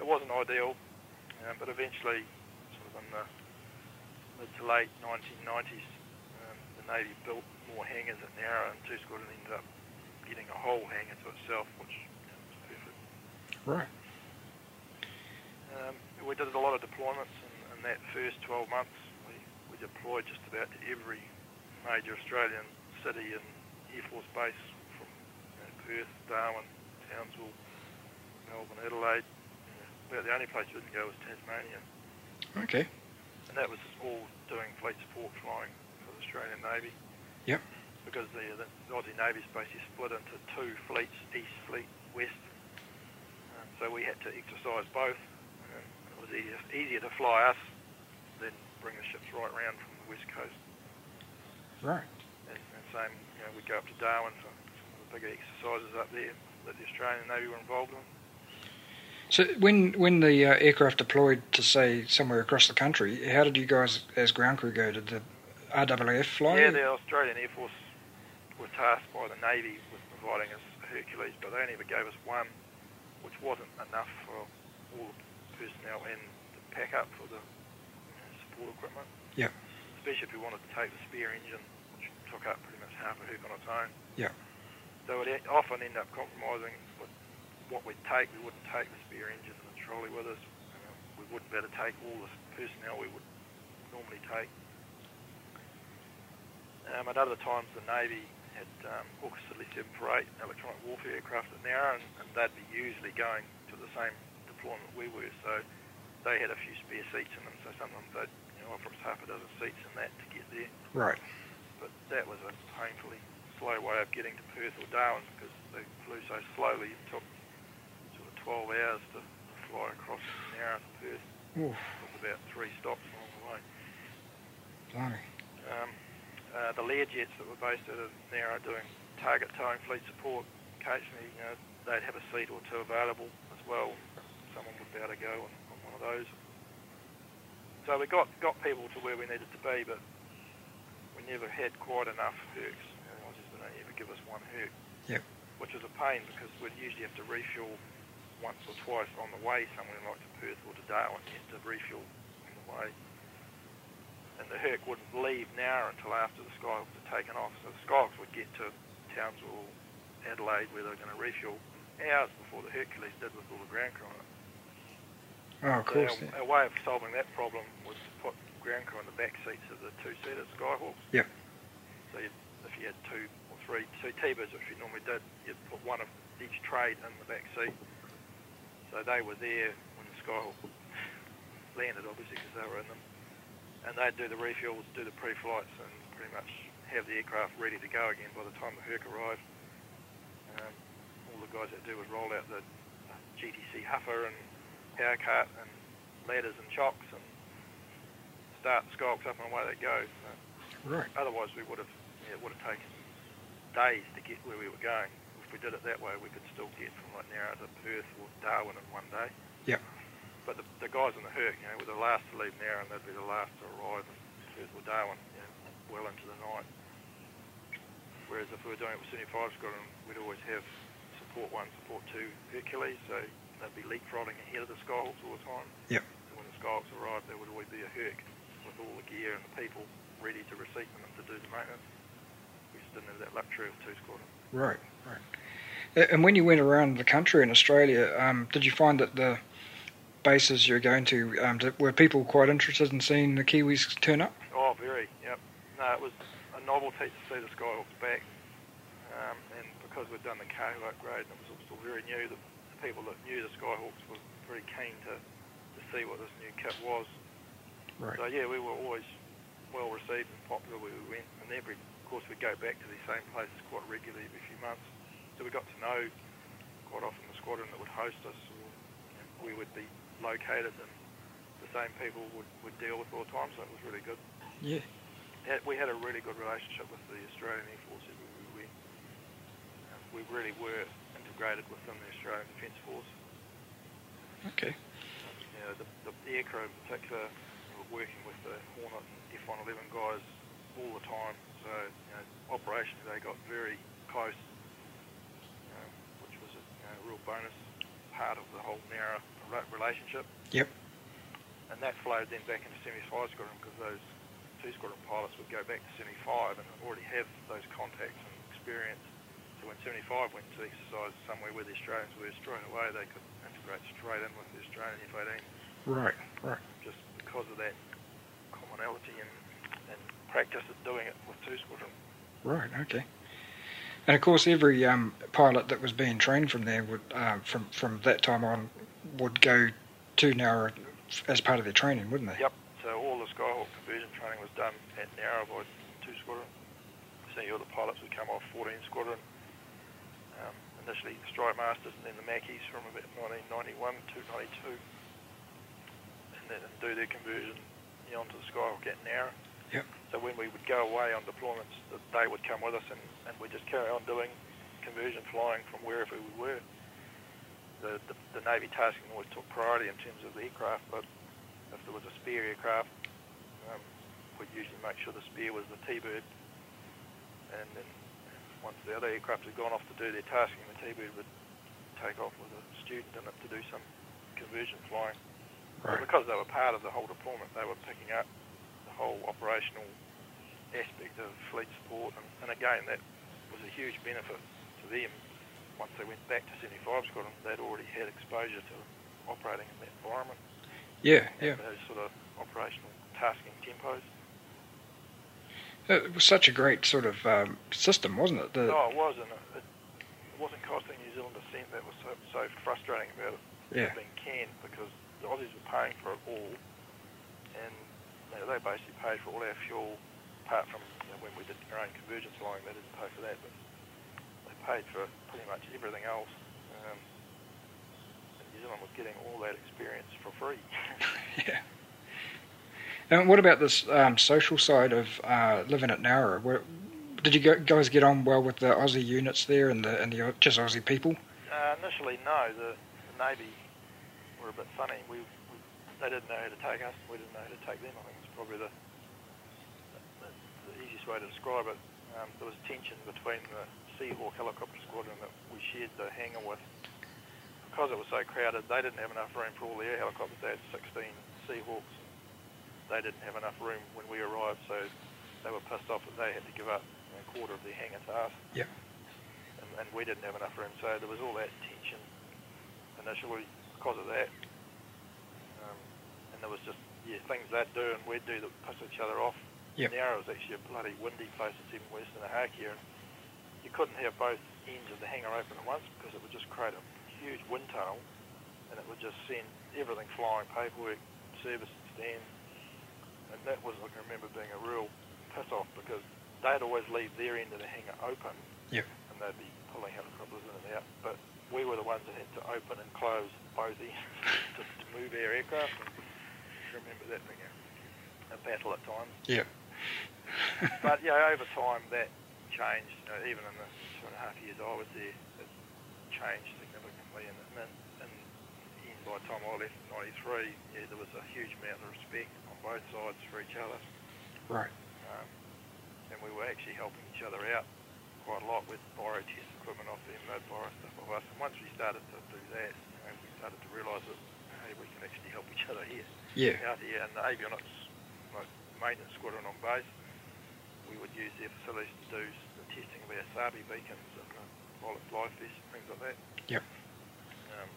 It wasn't ideal, um, but eventually, sort of in the mid to late 1990s, um, the Navy built more hangars at Nowra, and Two Squadron ended up getting a whole hangar to itself, which you know, was perfect. Right. Um, we did a lot of deployments in, in that first 12 months. We, we deployed just about every major Australian city and Air Force base from you know, Perth, Darwin, Townsville, Melbourne, Adelaide. You know, about the only place we didn't go was Tasmania. Okay. And that was all doing fleet support flying for the Australian Navy. Yep. Because the, the Aussie Navy is basically split into two fleets, East Fleet, West. Um, so we had to exercise both. Was easier, easier to fly us than bring the ships right round from the West Coast. Right. And, and same, you know, we'd go up to Darwin for some of the bigger exercises up there that the Australian Navy were involved in. So when when the uh, aircraft deployed to say somewhere across the country, how did you guys as ground crew go? Did the RAAF fly? Yeah, the Australian Air Force were tasked by the Navy with providing us Hercules, but they only ever gave us one, which wasn't enough for all the personnel and to pack up for the you know, support equipment. Yeah. Especially if we wanted to take the spare engine, which took up pretty much half a hoop on its own. Yeah. So it often end up compromising with what we'd take. We wouldn't take the spare engine and the trolley with us. We wouldn't be able to take all the personnel we would normally take. Um, at other times, the Navy had um, Hawker Siddeley 748 electronic warfare aircraft at Nowra, and, and they'd be usually going to the same we were. So they had a few spare seats in them. So sometimes they'd you know, offer us half a dozen seats in that to get there. Right. But that was a painfully slow way of getting to Perth or Darwin because they flew so slowly. It took sort of 12 hours to, fly across Nowra to Perth. Oof. It was about three stops along the way. Blimey. Um, uh, the Learjets that were based out of Nowra doing target towing fleet support, occasionally you know, they'd have a seat or two available as well. Someone would be able to go on, on one of those. So we got, got people to where we needed to be, but we never had quite enough Hercs. Know, Aussies would only ever give us one Herc. Yep. Which was a pain because we'd usually have to refuel once or twice on the way somewhere like to Perth or to Darwin. To refuel on the way and the Herc wouldn't leave now until after the Skyhawks had taken off. So the Skyhawks would get to Townsville, Adelaide, where they were going to refuel hours before the Hercules did with all the ground crew on it. Oh, of So course. our, our way of solving that problem was to put ground crew in the back seats of the two-seater Skyhawks. Yep. So you'd, if you had two or three two T-birds, which we normally did. You'd put one of each trade in the back seat. So they were there when the Skyhawk landed, obviously, because they were in them. And they'd do the refuels, do the pre-flights, and pretty much have the aircraft ready to go again by the time the Herc arrived. Um, all the guys that do was roll out the GTC huffer and power cart and ladders and chocks and start the Skyhawks up and away they go. So Right. Otherwise, we would have yeah, it would have taken days to get where we were going. If we did it that way, we could still get from like Nowra to Perth or Darwin in one day. Yep. But the, the guys in the Herc, you know, were the last to leave Nowra and they'd be the last to arrive in Perth or Darwin, you know, well into the night. Whereas if we were doing it with 75 Squadron, we'd always have support one, support two Hercules, so they'd be leapfrogging ahead of the Skyhawks all the time. Yep. So when the Skyhawks arrived, there would always be a Herc with all the gear and the people ready to receive them and to do the maintenance. We just didn't have that luxury of two squadron. Right, right. And when you went around the country in Australia, um, did you find that the bases you're going to, um, did, were people quite interested in seeing the Kiwis turn up? Oh, very, yep. No, it was a novelty to see the Skyhawks back. Um, and because we'd done the Kahu upgrade and it was still very new, the people that knew the Skyhawks were very keen to, to see what this new kit was. Right. So yeah, we were always well received and popular where we went. And every, of course, we'd go back to the same places quite regularly every few months. So we got to know quite often the squadron that would host us, or you know, we would be located, and the same people would, would deal with all the time. So it was really good. Yeah. We had a really good relationship with the Australian Air Force. We, we, we really were integrated within the Australian Defence Force. Okay. You know, the, the aircrew in particular were working with the Hornet and F-111 guys all the time. So, you know, operationally they got very close, you know, which was a you know, real bonus part of the whole Nowra relationship. Yep. And that flowed then back into 75 Squadron because those two squadron pilots would go back to 75 and already have those contacts and experience. When 75 went to exercise somewhere where the Australians were straight away, they could integrate straight in with the Australian F-18 Right, right. just because of that commonality and, and practice of doing it with two squadron. Right, okay. And of course, every um, pilot that was being trained from there would, uh, from from that time on, would go to Nowra as part of their training, wouldn't they? Yep. So all the Skyhawk conversion training was done at Nowra by two squadron. So all the pilots would come off 14 squadron. Initially the Strike Masters and then the Macchis from about 1991 to 92. And then do their conversion you know, onto the at Nowra. Yep. So when we would go away on deployments, they would come with us and, and we'd just carry on doing conversion flying from wherever we were. The, the, the Navy tasking always took priority in terms of the aircraft, but if there was a spare aircraft, um, we'd usually make sure the spare was the T-Bird. And then once the other aircraft had gone off to do their tasking, the T-Bird would take off with a student in it to do some conversion flying. Right. But because they were part of the whole deployment, they were picking up the whole operational aspect of fleet support. And, and again, that was a huge benefit to them. Once they went back to 75 Squadron, they'd already had exposure to operating in that environment, Yeah, yeah. those sort of operational tasking tempos. It was such a great sort of um, system, wasn't it? The, oh, it was, and it, it wasn't costing New Zealand a cent. That was so, so frustrating about it yeah, being canned because the Aussies were paying for it all, and you know, they basically paid for all our fuel, apart from you know, when we did our own conversion flying, they didn't pay for that, but they paid for pretty much everything else. Um, and New Zealand was getting all that experience for free. yeah. And what about this um, social side of uh, living at Nowra? Where, did you guys get on well with the Aussie units there and the and the just Aussie people? Uh, initially, no. The, the Navy were a bit funny. We, we they didn't know how to take us. We didn't know how to take them. I think it's probably the the, the easiest way to describe it. Um, there was tension between the Seahawk helicopter squadron that we shared the hangar with. Because it was so crowded, they didn't have enough room for all the helicopters. They had 16 Seahawks. They didn't have enough room when we arrived, so they were pissed off that they had to give up a quarter of their hangar to us Yep. and, and we didn't have enough room. So there was all that tension initially because of that. Um, and there was just yeah things they'd do and we'd do that piss each other off. Yep. Nowra was actually a bloody windy place. It's even worse than a Ohakea. And you couldn't have both ends of the hangar open at once because it would just create a huge wind tunnel and it would just send everything flying, paperwork, service stand. And that was, I can remember, being a real piss off because they'd always leave their end of the hangar open Yep. and they'd be pulling helicopters in and out. But we were the ones that had to open and close both ends to, to move our aircraft. And I remember that being a, a battle at times. Yeah. But yeah, over time that changed. You know, even in the two and a half years I was there, it changed significantly. And, and, and by the time I left in '93, yeah, there was a huge amount of respect both sides for each other. Right. Um, and we were actually helping each other out quite a lot with borrow test equipment off them, they'd borrow stuff off us. And once we started to do that, you know, we started to realise that, hey, we can actually help each other here, Yeah. out here. And the avionics, like maintenance squadron on base, we would use their facilities to do the testing of our SARBE beacons and the pilot fly fish and things like that. Yep. Um,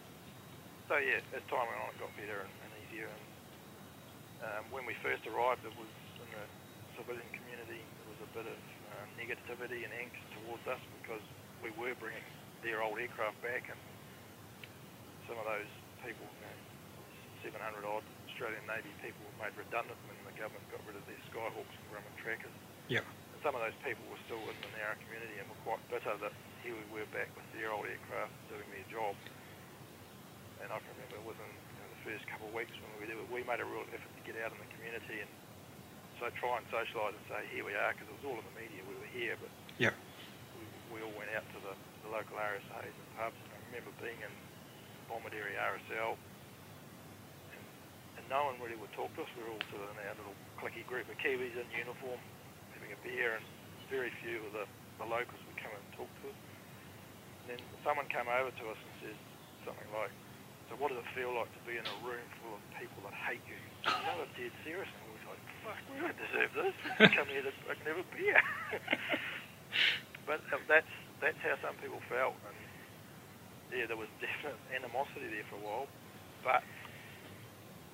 so yeah, as time went on, it got better and, and easier. And um, when we first arrived, it was in the civilian community. There was a bit of um, negativity and angst towards us because we were bringing their old aircraft back, and some of those people, you know, 700 odd Australian Navy people, were made redundant when the government got rid of their Skyhawks and Grumman trackers. Yep. And some of those people were still in the Nowra community and were quite bitter that here we were back with their old aircraft doing their job. And I can remember within you know, the first couple of weeks when we were there, we made a real effort to get out in the community and so try and socialise and say, here we are, because it was all in the media, we were here, but Yep. we, we all went out to the, the local RSAs and pubs. And I remember being in Bomaderry RSL and, and no one really would talk to us. We were all sort of in our little clicky group of Kiwis in uniform having a beer and very few of the, the locals would come and talk to us. And then someone came over to us and says something like, so what does it feel like to be in a room full of people that hate you? Know, it's dead serious. And we were like, fuck, we don't deserve this. Come here to fucking have a beer. but uh, that's that's how some people felt, and yeah, there was definite animosity there for a while. But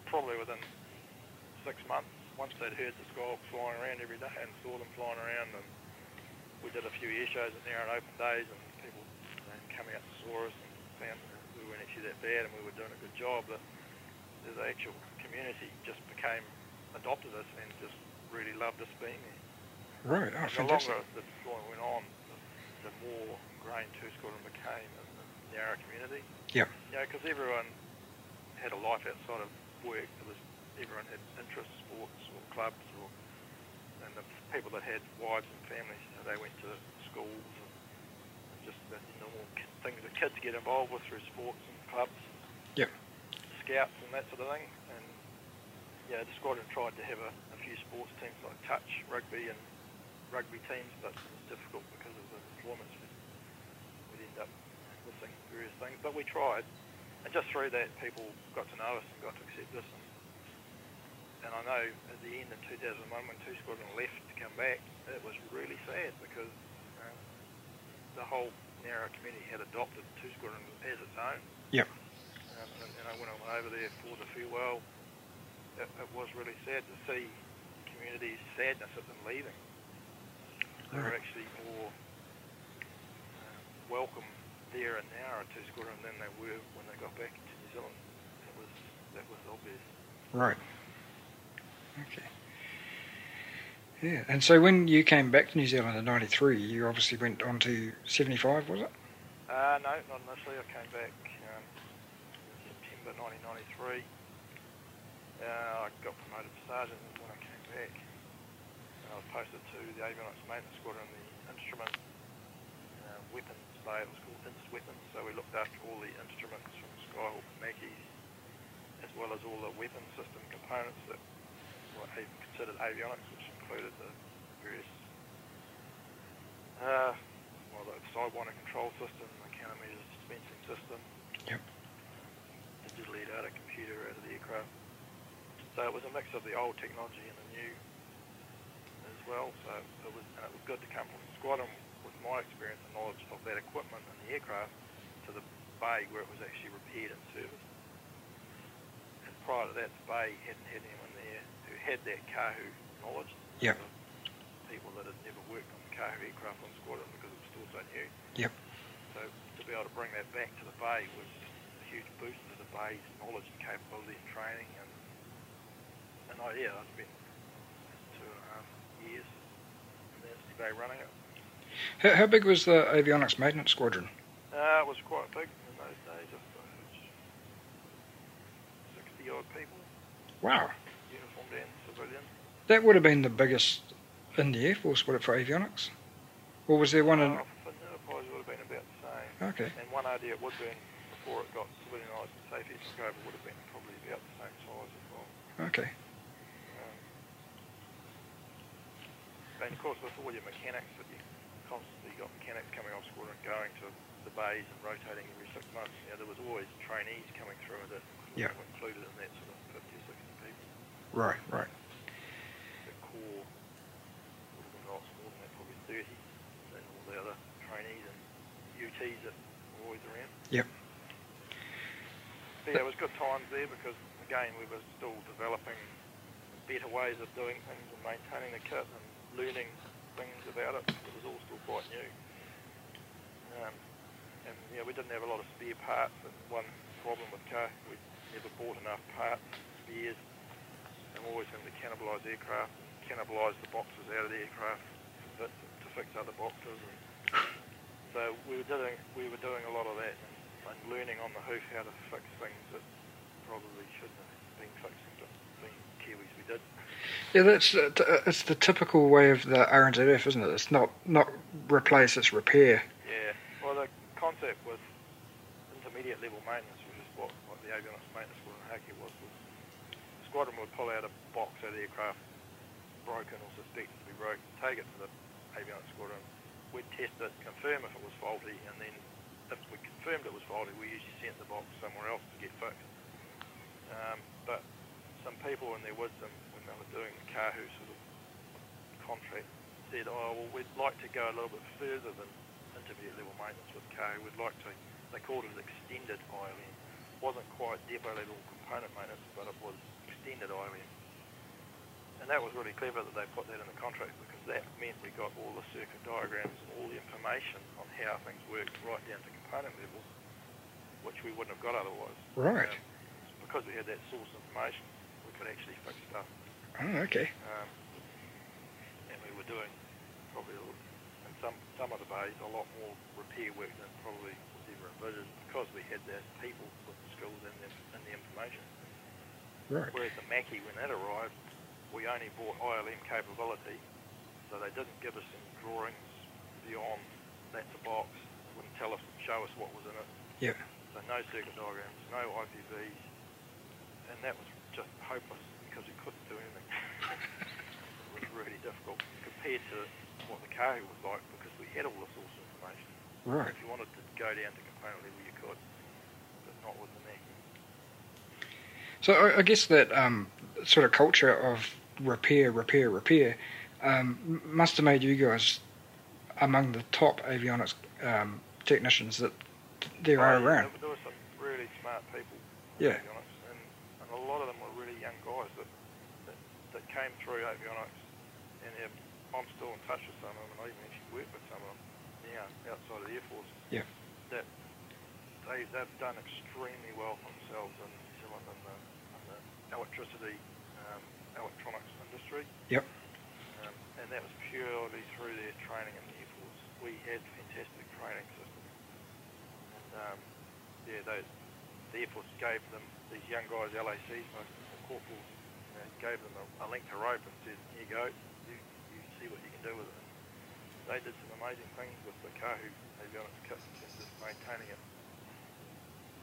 probably within six months, once they'd heard the Skyhawks flying around every day and saw them flying around, and we did a few air shows in there on open days, and people you know, out and saw us and found that we weren't actually that bad and we were doing a good job. That the actual community just became adopted us and just really loved us being there. Right. Oh, And the fantastic. longer the deployment went on, the, the more ingrained Two Squadron became in the Nowra community. Yeah. You know, because everyone had a life outside of work. There was everyone had interests, sports or clubs, or and the people that had wives and families, you know, they went to schools and just the normal things that kids get involved with through sports and clubs, Yep. scouts and that sort of thing. And yeah, the squadron tried to have a, a few sports teams like touch, rugby, and rugby teams, but it was difficult because of the deployments. We'd, end up missing various things, but we tried. And just through that, people got to know us and got to accept us. And, and I know at the end of 2001, when Two Squadron left to come back, it was really sad because um, the whole Nowra community had adopted Two Squadron as its own. Yep. Um, and, when I went over there for the farewell, it, it was really sad to see the community's sadness at them leaving. They were Right. actually more uh, welcome there and now at Two Squadron than they were when they got back to New Zealand. That was that was obvious. Right. Okay. Yeah. And so when you came back to New Zealand in '93, you obviously went on to 75, was it? Uh, no, not initially. I came back um, 1993. Uh, I got promoted to sergeant when I came back. And I was posted to the avionics maintenance squadron, the instrument uh, weapons bay. It was called INS weapons. So we looked after all the instruments from Skyhawk Macchis, as well as all the weapon system components that were considered avionics, which included the various uh, well, the sidewinder control system, the countermeasure dispensing system, Yep. Digitally data computer out of the aircraft. So it was a mix of the old technology and the new as well. So it was, and it was good to come from the squadron with my experience and knowledge of that equipment and the aircraft to the bay where it was actually repaired and serviced. And prior to that, the bay hadn't had anyone there who had that Kahu knowledge. Yep. People that had never worked on Kahu aircraft on squadron because it was also new. Yep. So to be able to bring that back to the bay was a huge boost to the bay's knowledge and capability and training. And and I, yeah, I've been two and a half years in the bay running it. How, how big was the avionics maintenance squadron? Uh, it was quite big in those days. 60 odd people, Wow. uniformed and civilian. That would have been the biggest in the Air Force, would it, for avionics? Or was there one in. Uh, for Enterprise would have been about the same. Okay. And one idea it would have been, before it got civilianised and safety over, would have been probably about the same size as well. Okay. Um, and of course, with all your mechanics, that you constantly got mechanics coming off squadron, going to the bays and rotating every six months. You know, there was always trainees coming through that Yeah. were included in that sort of 50 or 60 people. Right, right. The core would have been lots more than that, probably 30. And all the other trainees and UTs that were always around. Yep. Yeah, it was good times there because, again, we were still developing better ways of doing things and maintaining the kit and learning things about it. It was all still quite new. Um, and yeah, we didn't have a lot of spare parts. And one problem with car, we never bought enough parts, spares, and we always having to cannibalise aircraft, cannibalise the boxes out of the aircraft to, to fix other boxes. And so we were doing we were doing a lot of that and, and learning on the hoof how to fix things that probably shouldn't have been fixing, but being Kiwis we did. Yeah, that's uh, t- it's the typical way of the RNZAF, isn't it? It's not not replace, it's repair. Yeah. Well, the concept with intermediate level maintenance, which is what, what the avionics maintenance squadron Ohakea was, was the squadron would pull out a box out of the aircraft, broken or suspected to be broken, take it to the avionics squadron. We'd test it, confirm if it was faulty, and then if we confirmed it was faulty, we usually sent the box somewhere else to get fixed. Um, but some people in their wisdom, when they were doing the Kahu sort of contract, said, oh, well, we'd like to go a little bit further than intermediate level maintenance with Kahu. We'd like to, they called it extended ILM. wasn't quite depot level component maintenance, but it was extended ILM. And that was really clever that they put that in the contract because that meant we got all the circuit diagrams and all the information on how things worked right down to component level, which we wouldn't have got otherwise. Right. Um, because we had that source information, we could actually fix stuff. Oh, okay. Um, and we were doing probably, in some, some of the bays, a lot more repair work than probably was ever envisaged because we had the people with the skills and the, and the information. Right. Whereas the Macchi, when that arrived, we only bought ILM capability, so they didn't give us any drawings beyond that's a box, wouldn't tell us, show us what was in it. Yeah. So no circuit diagrams, no IPBs, and that was just hopeless because we couldn't do anything. it was really difficult compared to what the car was like because we had all the source information. Right. If you wanted to go down to component level, you could, but not with the. So I, I guess that um, sort of culture of repair, repair, repair um, must have made you guys among the top avionics um, technicians that there are Oh, around. There, were some really smart people, Yeah. honest, and, and a lot of them were really young guys that that, that came through avionics, and I'm still in touch with some of them, and I even actually work with some of them now outside of the Air Force. Yeah. That they they've done extremely well for themselves in New Zealand in the, in the electricity um, electronics industry. Yep. And that was purely through their training in the Air Force. We had fantastic training systems. And um, yeah, they, the Air Force gave them, these young guys, LACs, most of them corporals, you know, gave them a, a length of rope and said, here you go, you, you see what you can do with it. They did some amazing things with the Kahu avionics kit in terms of maintaining it.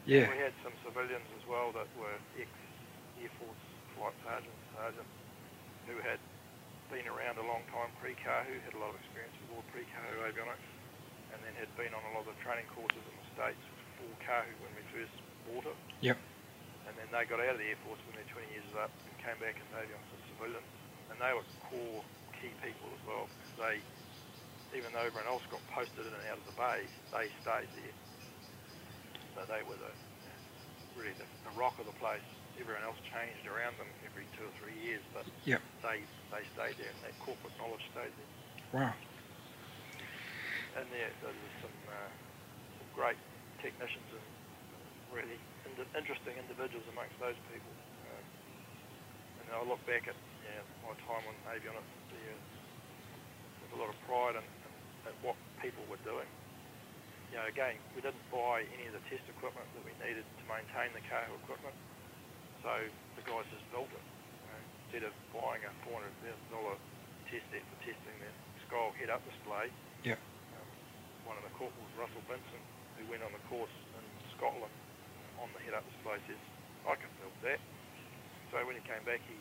Yeah. We had some civilians as well that were ex-Air Force flight sergeants, sergeants, who had been around a long time pre-Kahu, had a lot of experience with all pre-Kahu avionics, and then had been on a lot of the training courses in the States for Kahu when we first bought it. Yep. And then they got out of the Air Force when their 20 years was up and came back as avionics as civilians. And they were core key people as well, because they, even though everyone else got posted in and out of the base, they stayed there. So they were the really the, the rock of the place. Everyone else changed around them every two or three years, but Yep. they they stayed there, and that corporate knowledge stayed there. Wow. And there, there's some, uh, some great technicians and really ind- interesting individuals amongst those people. Um, and I look back at yeah, my time on avionics there with a lot of pride in, in, at what people were doing. You know, again, we didn't buy any of the test equipment that we needed to maintain the Cahill equipment, so the guys just built it. You know, instead of buying a $400,000 test set for testing the skull head-up display, Yeah. um, one of the corporals, Russell Benson, who went on the course in Scotland on the head-up display, says, I can build that. So when he came back, he,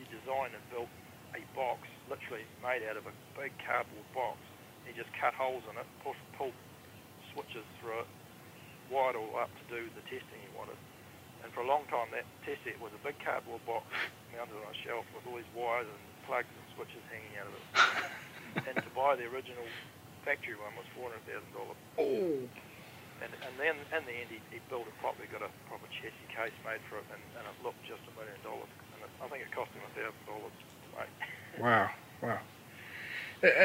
he designed and built a box, literally made out of a big cardboard box. He just cut holes in it, pulled, pulled switches through it, wired all up to do the testing he wanted. And for a long time, that test set was a big cardboard box mounted on a shelf with all these wires and plugs and switches hanging out of it. and to buy the original factory one was four hundred thousand dollars. Oh. And and then in the end he, he built it properly, got a proper chassis case made for it, and, and it looked just a million dollars. And it, I think it cost him a thousand dollars to make. Wow, wow.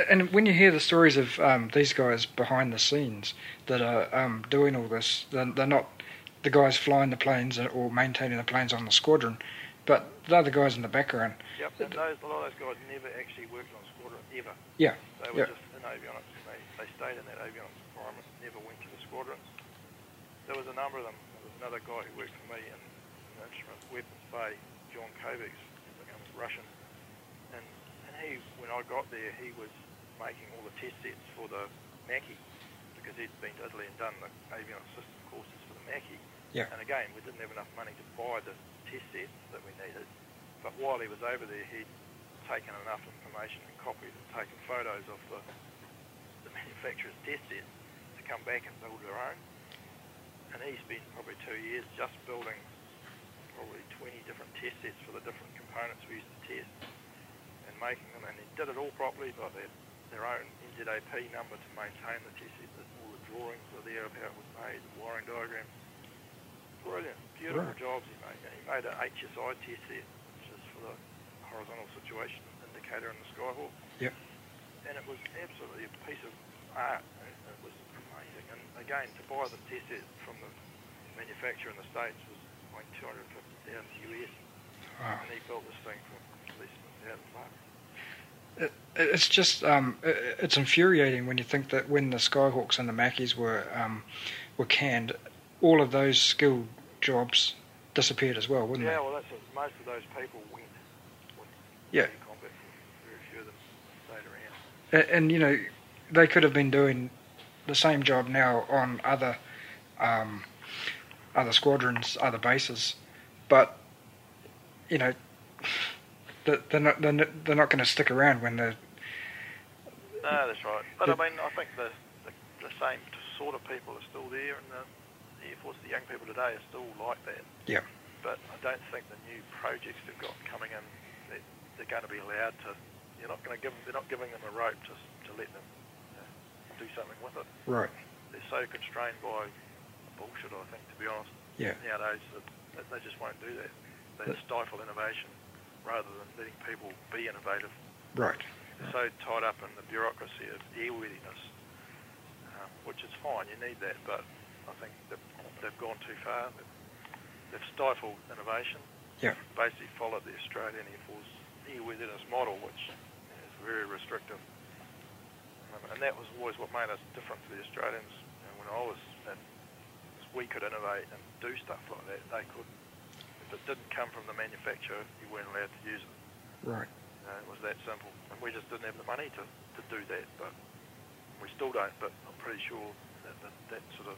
And when you hear the stories of um, these guys behind the scenes that are um, doing all this, they're, they're not the guys flying the planes or maintaining the planes on the squadron, but they're the guys in the background. Yep. And those a lot of those guys never actually worked on squadron ever. Yeah, They were yeah. just in avionics. And they they stayed in that avionics environment, never went to the squadrons. There was a number of them. There was another guy who worked for me in, in the instrument weapons bay, John Kovacs, I think he was Russian. And, and he, when I got there, he was making all the test sets for the Macchi because he'd been to Italy and done the avionics system courses for the Macchi. Yeah. And again, we didn't have enough money to buy the test sets that we needed. But while he was over there, he'd taken enough information and copied and taken photos of the, the manufacturer's test sets to come back and build their own. And he spent probably two years just building probably 20 different test sets for the different components we used to test and making them. And he did it all properly by their, their own NZAP number to maintain the test set. that All the drawings were there of how it was made, the wiring diagrams. Brilliant, beautiful Right. jobs he made. He made an HSI test set, which is for the horizontal situation indicator in the Skyhawk. Yep. And it was absolutely a piece of art. It was amazing. And again, to buy the test set from the manufacturer in the States was like 250,000 US. Wow. And he built this thing for less than 1,000 bucks. It, it's just um, i- it's infuriating when you think that when the Skyhawks and the Macchis were um, were canned, all of those skilled jobs disappeared as well, wouldn't they? Yeah, well, that's it. Most of those people went. went Yeah. combat. Very few of them stayed around. they? And you know, they could have been doing the same job now on other um, other squadrons, other bases, but you know, they're they're not they're not, they're not going to stick around when they're No, that's right. But I mean, I think the, the the same sort of people are still there, and the, the the young people today, are still like that. Yeah. But I don't think the new projects they've got coming in, they, they're going to be allowed to. You're not going to give. them- They're not giving them a rope to to let them uh, do something with it. right. They're so constrained by bullshit. I think, to be honest, Yeah. nowadays that, that they just won't do that. They But- stifle innovation rather than letting people be innovative Right. They're so tied up in the bureaucracy of airworthiness, um, which is fine, you need that, but I think they've, they've gone too far. They've, they've stifled innovation, Yeah. basically followed the Australian Air Force airworthiness model, which is very restrictive. Um, and that was always what made us different to the Australians. Know, when I was in, we could innovate and do stuff like that. They couldn't. If it didn't come from the manufacturer, you weren't allowed to use it. Right. Uh, it was that simple. And we just didn't have the money to, to do that, but we still don't, but I'm pretty sure that, that that sort of,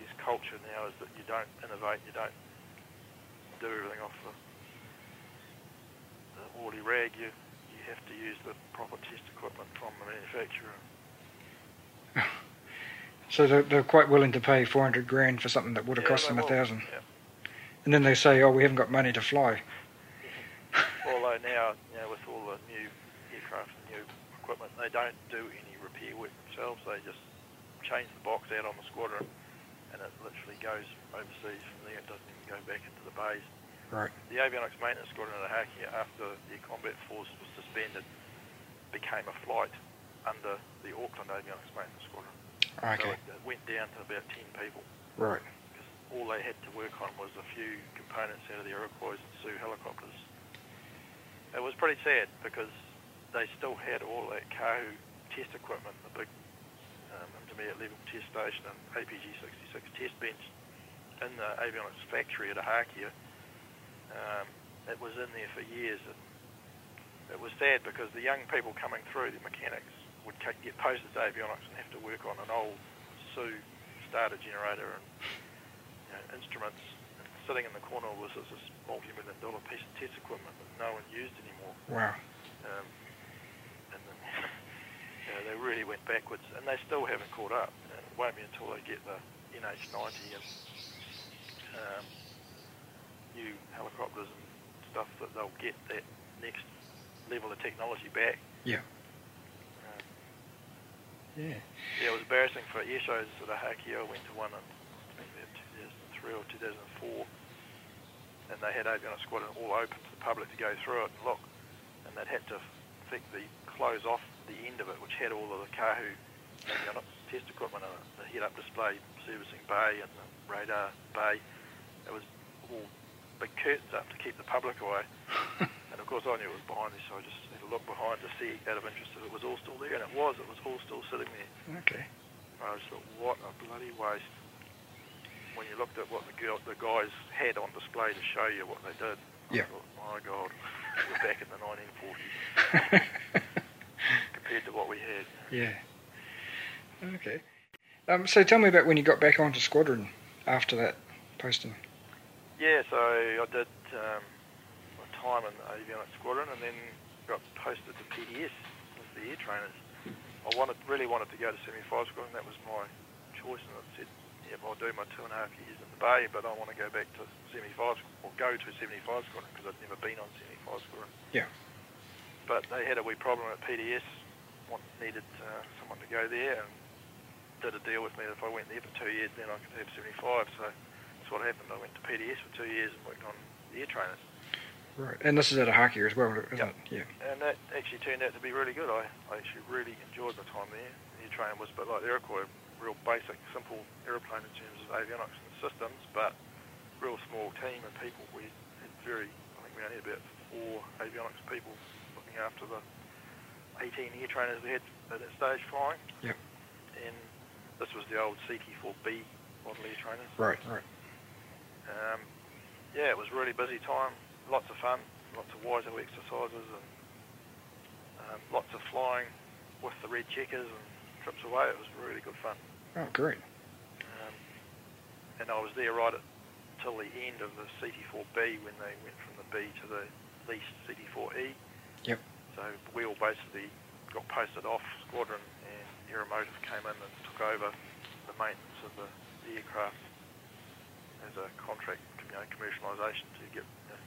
guess, culture now is that you don't innovate, you don't do everything off the, the rag, you, you have to use the proper test equipment from the manufacturer. So they're, they're quite willing to pay 400 grand for something that would have Yeah, cost them a thousand. Yeah. And then they say, oh, we haven't got money to fly. Although now, you know, with all the new aircraft and new equipment, they don't do any repair work themselves. They just change the box out on the squadron, and it literally goes overseas from there. It doesn't even go back into the bays. Right. The avionics maintenance squadron at Ohakea, after the combat force was suspended, became a flight under the Auckland Avionics Maintenance Squadron. Okay. So it, it went down to about 10 people. Right. Because all they had to work on was a few components out of the Iroquois and Sioux helicopters. It was pretty sad because they still had all that Kahu test equipment, the big um, intermediate level test station and APG-66 test bench in the avionics factory at Ohakea. Um, it was in there for years. And it was sad because the young people coming through, the mechanics, would get posted to avionics and have to work on an old Sioux starter generator and you know, instruments. And sitting in the corner was this multi-million dollar piece of test equipment that no one used anymore. Wow. Um, you know, they really went backwards, and they still haven't caught up. And it won't be until they get the NH90 and um, new helicopters and stuff that they'll get that next level of technology back. Yeah. Um, Yeah. yeah, it was embarrassing for air shows at Ohakea. I went to one in I think about 2003 or 2004, and they had avionics squadron all open to the public to go through it and look, and they'd had to effectively close off the end of it, which had all of the Kahu test equipment in it, the head-up display servicing bay and the radar bay. It was all big curtains up to keep the public away. and of course, I knew it was behind me, so I just had to look behind to see out of interest if it was all still there, and it was. It was all still sitting there. Okay. I just thought, what a bloody waste. When you looked at what the girl, the guys had on display to show you what they did, Yeah. I thought, my God, we're back in the 1940s compared to what we had. yeah. Okay. Um, so tell me about when you got back onto squadron after that posting. Yeah, so I did um, my time in the avionics squadron and then got posted to PTS as the air trainers. I wanted, really wanted to go to 75 squadron. That was my choice, and I said, yeah, I'll do my two and a half years in the Bay, but I want to go back to 75 or go to 75 squadron because I'd never been on 75 squadron. Yeah. But they had a wee problem at PTS. Want, needed uh, someone to go there, and did a deal with me that if I went there for two years, then I could have 75. So that's what happened. I went to PTS for two years and worked on the air trainers. Right. And this is at Ohakea as well, isn't Yep. it? Yeah. And that actually turned out to be really good. I, I actually really enjoyed my time there. The air training was a bit like the Iroquois, real basic, simple aeroplane in terms of avionics and systems, but real small team of people. We had very, I think we only had about four avionics people looking after the 18 air trainers we had at that stage flying. Yep. And this was the old CT4B model air trainers. Right. Right. Um, yeah, it was really busy time, lots of fun, lots of WISO exercises and um, lots of flying with the red checkers and trips away. It was really good fun. Oh, great. Um, and I was there right at, till the end of the CT4B when they went from the B to the leased CT4E. Yep. So we all basically got posted off squadron and Aeromotive came in and took over the maintenance of the, the aircraft as a contract, you know, commercialisation to get, you know,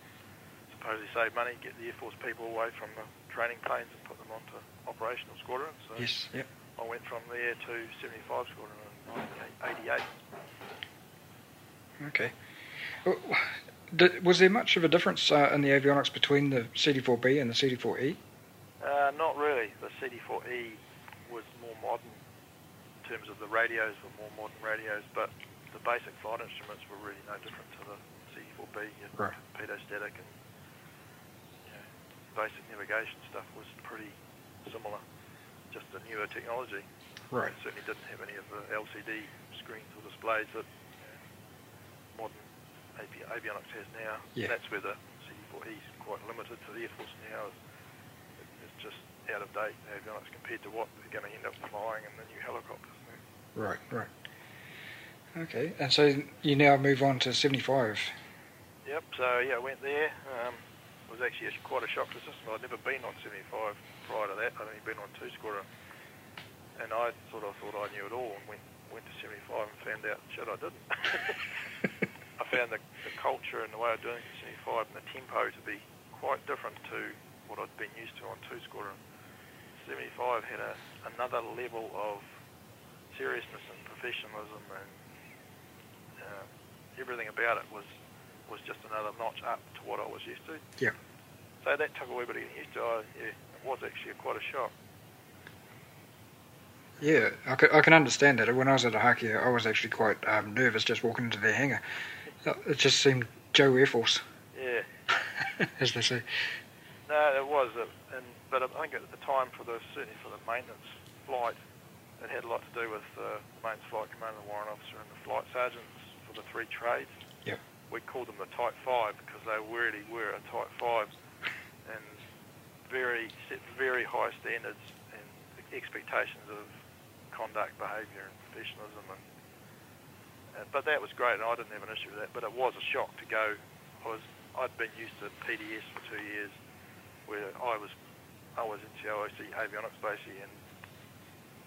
supposedly save money, get the Air Force people away from the training planes and put them onto operational squadrons. So Yes. Yep. I went from there to 75 squadron in 1988. Okay. Did- Was there much of a difference uh, in the avionics between the CT4B and the E? CT4E? Uh, not really. The CT4E was more modern in terms of the radios were more modern radios, but the basic flight instruments were really no different to the CT4B. You had Right. pitot-static and you know, basic navigation stuff was pretty similar, just a newer technology. Right. It certainly didn't have any of the LCD screens or displays that you know, modern avionics has now. Yeah. That's where the CT4E is quite limited to the Air Force now. It- It's just out of date avionics compared to what they're going to end up flying in the new helicopters. Right. Right. Okay. And so you now move on to 75. Yep, so yeah, I went there. Um, it was actually quite a shock to the system. I'd never been on 75 prior to that. I'd only been on two squadron. And I sort of thought I knew it all and went, went to 75 and found out, shit, I didn't. I found the, the culture and the way of doing it at 75 and the tempo to be quite different to what I'd been used to on two squadron. 75 had a, another level of seriousness and professionalism and uh, everything about it was was just another notch up to what I was used to. Yeah. So that took a wee bit of getting used to. I, yeah, it was actually quite a shock. Yeah, I can, I can understand that. When I was at Ohakea, I was actually quite um, nervous just walking into their hangar. It just seemed Joe Air Force. Yeah. as they say. No, it was, uh, and but I think at the time for the certainly for the maintenance flight, it had a lot to do with uh, the maintenance flight commander, the warrant officer, and the flight sergeants for the three trades. Yep. We called them the Type Five because they really were a Type Five, and very set very high standards and expectations of conduct, behaviour, and professionalism. And, uh, but that was great, and I didn't have an issue with that. But it was a shock to go. I was I'd been used to PTS for two years, where I was I was in COIC avionics basically, and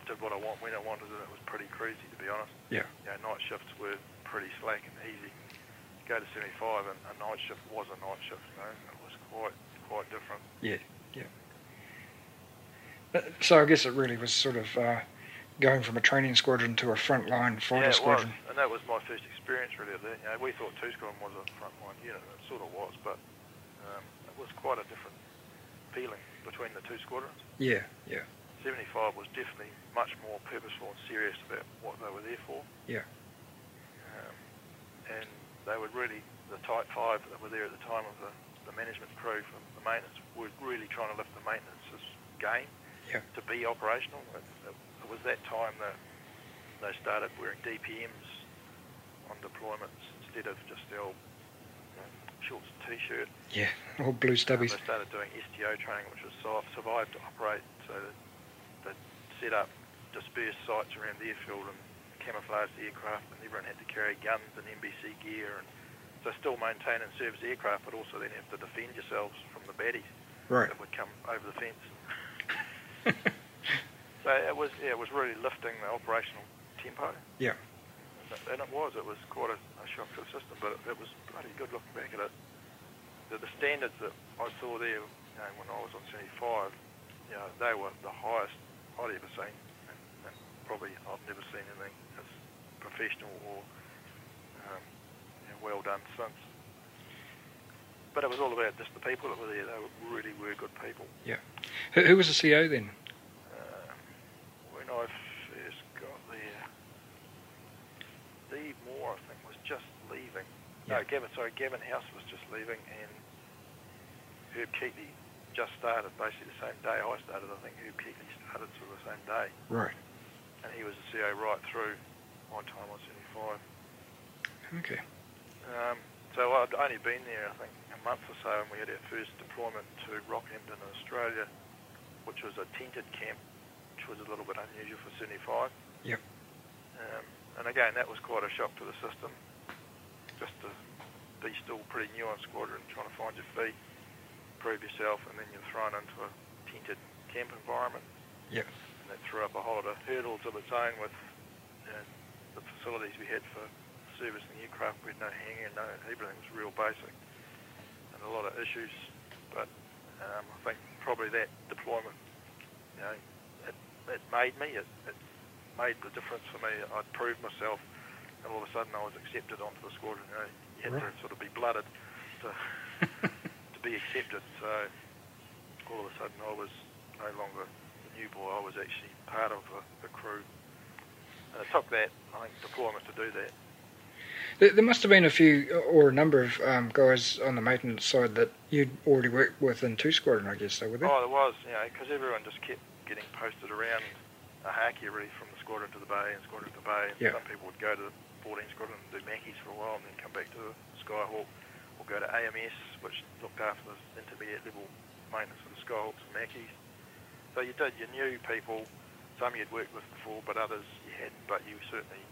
did what I want when I wanted, and it was pretty crazy to be honest. Yeah. You know, night shifts were pretty slack and easy. Go to 75, and a night shift was a night shift. You know, it was quite quite different. Yeah, yeah. So I guess it really was sort of uh, going from a training squadron to a frontline fighter yeah, squadron. Was. And that was my first experience really of that. You know, we thought two squadron was a frontline unit. It sort of was, but um, it was quite a different feeling between the two squadrons. Yeah, yeah. 75 was definitely much more purposeful and serious about what they were there for. Yeah. Um, and they were really, the Type 5 that were there at the time of the, the management crew from the maintenance were really trying to lift the maintenance's game yeah. to be operational. It, it, it was that time that they started wearing DPMs on deployments instead of just the old shorts and t-shirt. Yeah, all blue stubbies. Um, they started doing STO training, which was so i survived to operate. So they set up dispersed sites around the airfield and camouflaged the aircraft, and everyone had to carry guns and NBC gear, and so still maintain and service the aircraft, but also then have to defend yourselves from the baddies right. that would come over the fence. so it was yeah, it was really lifting the operational tempo. Yeah. And it was. It was quite a, a shock to the system, but it, it was bloody good looking back at it. The, the standards that I saw there you know, when I was on 75, you know, they were the highest I'd ever seen, and, and probably I've never seen anything as professional or um, you know, well done since. But it was all about just the people that were there. They were, really were good people. Yeah. Who, who was the CO then? Uh, when I first got there, Steve Moore, I think, was just leaving. Yeah. No, Gavin, sorry, Gavin House was just leaving, and Herb Keatley just started basically the same day I started. I think Herb Keatley started sort of the same day. Right. And he was the CO right through my time on 75. Okay. Um, so I'd only been there, I think, a month or so, and we had our first deployment to Rockhampton, Australia, which was a tented camp, which was a little bit unusual for 75. Yep. Um, and again, that was quite a shock to the system, just to be still pretty new on squadron, trying to find your feet, prove yourself, and then you're thrown into a tented camp environment. Yep. And that threw up a whole lot of hurdles of its own with you know, the facilities we had for servicing the aircraft. We had no hangar, no everything was real basic, and a lot of issues. But um, I think probably that deployment, you know, it, it made me. It, it made the difference for me. I'd proved myself, and all of a sudden I was accepted onto the squadron. You, know, you had right. to sort of be blooded to to be accepted. So all of a sudden I was no longer the new boy. I was actually part of the, the crew. And it took that, I think, deployment to do that. There, must have been a few or a number of um, guys on the maintenance side that you'd already worked with in two squadron, I guess, though, were there? Oh, there was, you know, because everyone just kept getting posted around a haki really from squadron to the bay and squadron to the bay. And Yeah. some people would go to the 14 squadron and do Macchis for a while and then come back to the Skyhawk or go to AMS, which looked after the intermediate level maintenance of the Skyhawks and Macchis. So you did, you knew people, some you'd worked with before, but others you hadn't, but you certainly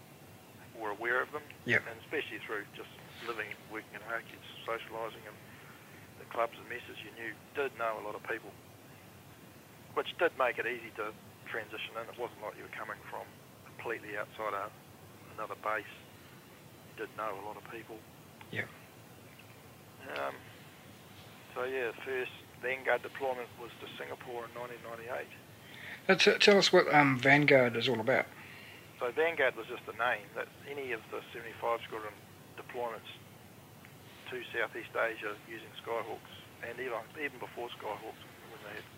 were aware of them. Yeah. And especially through just living and working in Haki, socialising and the clubs and messes, you knew, did know a lot of people which did make it easy to transition in. It wasn't like you were coming from completely outside a, another base. You did know a lot of people. Yeah. Um, so yeah, the first Vanguard deployment was to Singapore in 1998. Uh, t- tell us what um, Vanguard is all about. So Vanguard was just a name. That any of the 75 Squadron deployments to Southeast Asia using Skyhawks, and even even before Skyhawks, when they had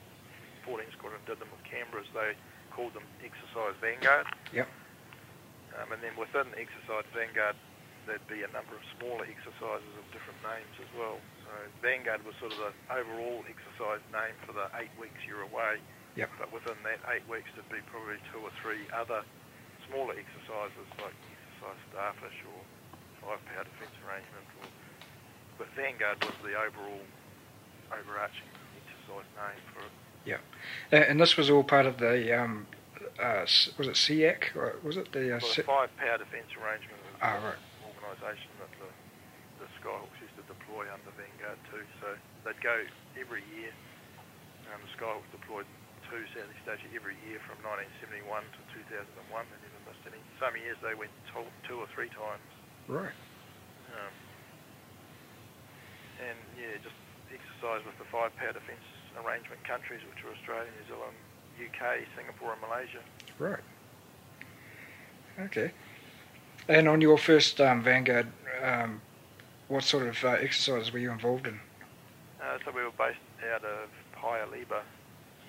14 Squadron did them with Canberras, they called them Exercise Vanguard. Yep. Um, and then within Exercise Vanguard, there'd be a number of smaller exercises of different names as well. So Vanguard was sort of the overall exercise name for the eight weeks you're away. Yep. But within that eight weeks, there'd be probably two or three other smaller exercises like exercise starfish or five power defence arrangement. Or, but Vanguard was the overall overarching exercise name for it. Yeah, uh, and this was all part of the um, uh, was it SEAC or was it the, uh, well, the five power defence arrangement oh, right. organisation that the, the Skyhawks used to deploy under Vanguard too. So they'd go every year. Um, the Skyhawks deployed to Southeast Asia every year from 1971 to 2001. They never missed any. Some years they went two or three times. Right. Um, and yeah, just exercise with the five power defence arrangement countries, which were Australia, New Zealand, UK, Singapore, and Malaysia. Right. Okay. And on your first um, Vanguard, um, what sort of uh, exercises were you involved in? Uh, so we were based out of Paya Lebar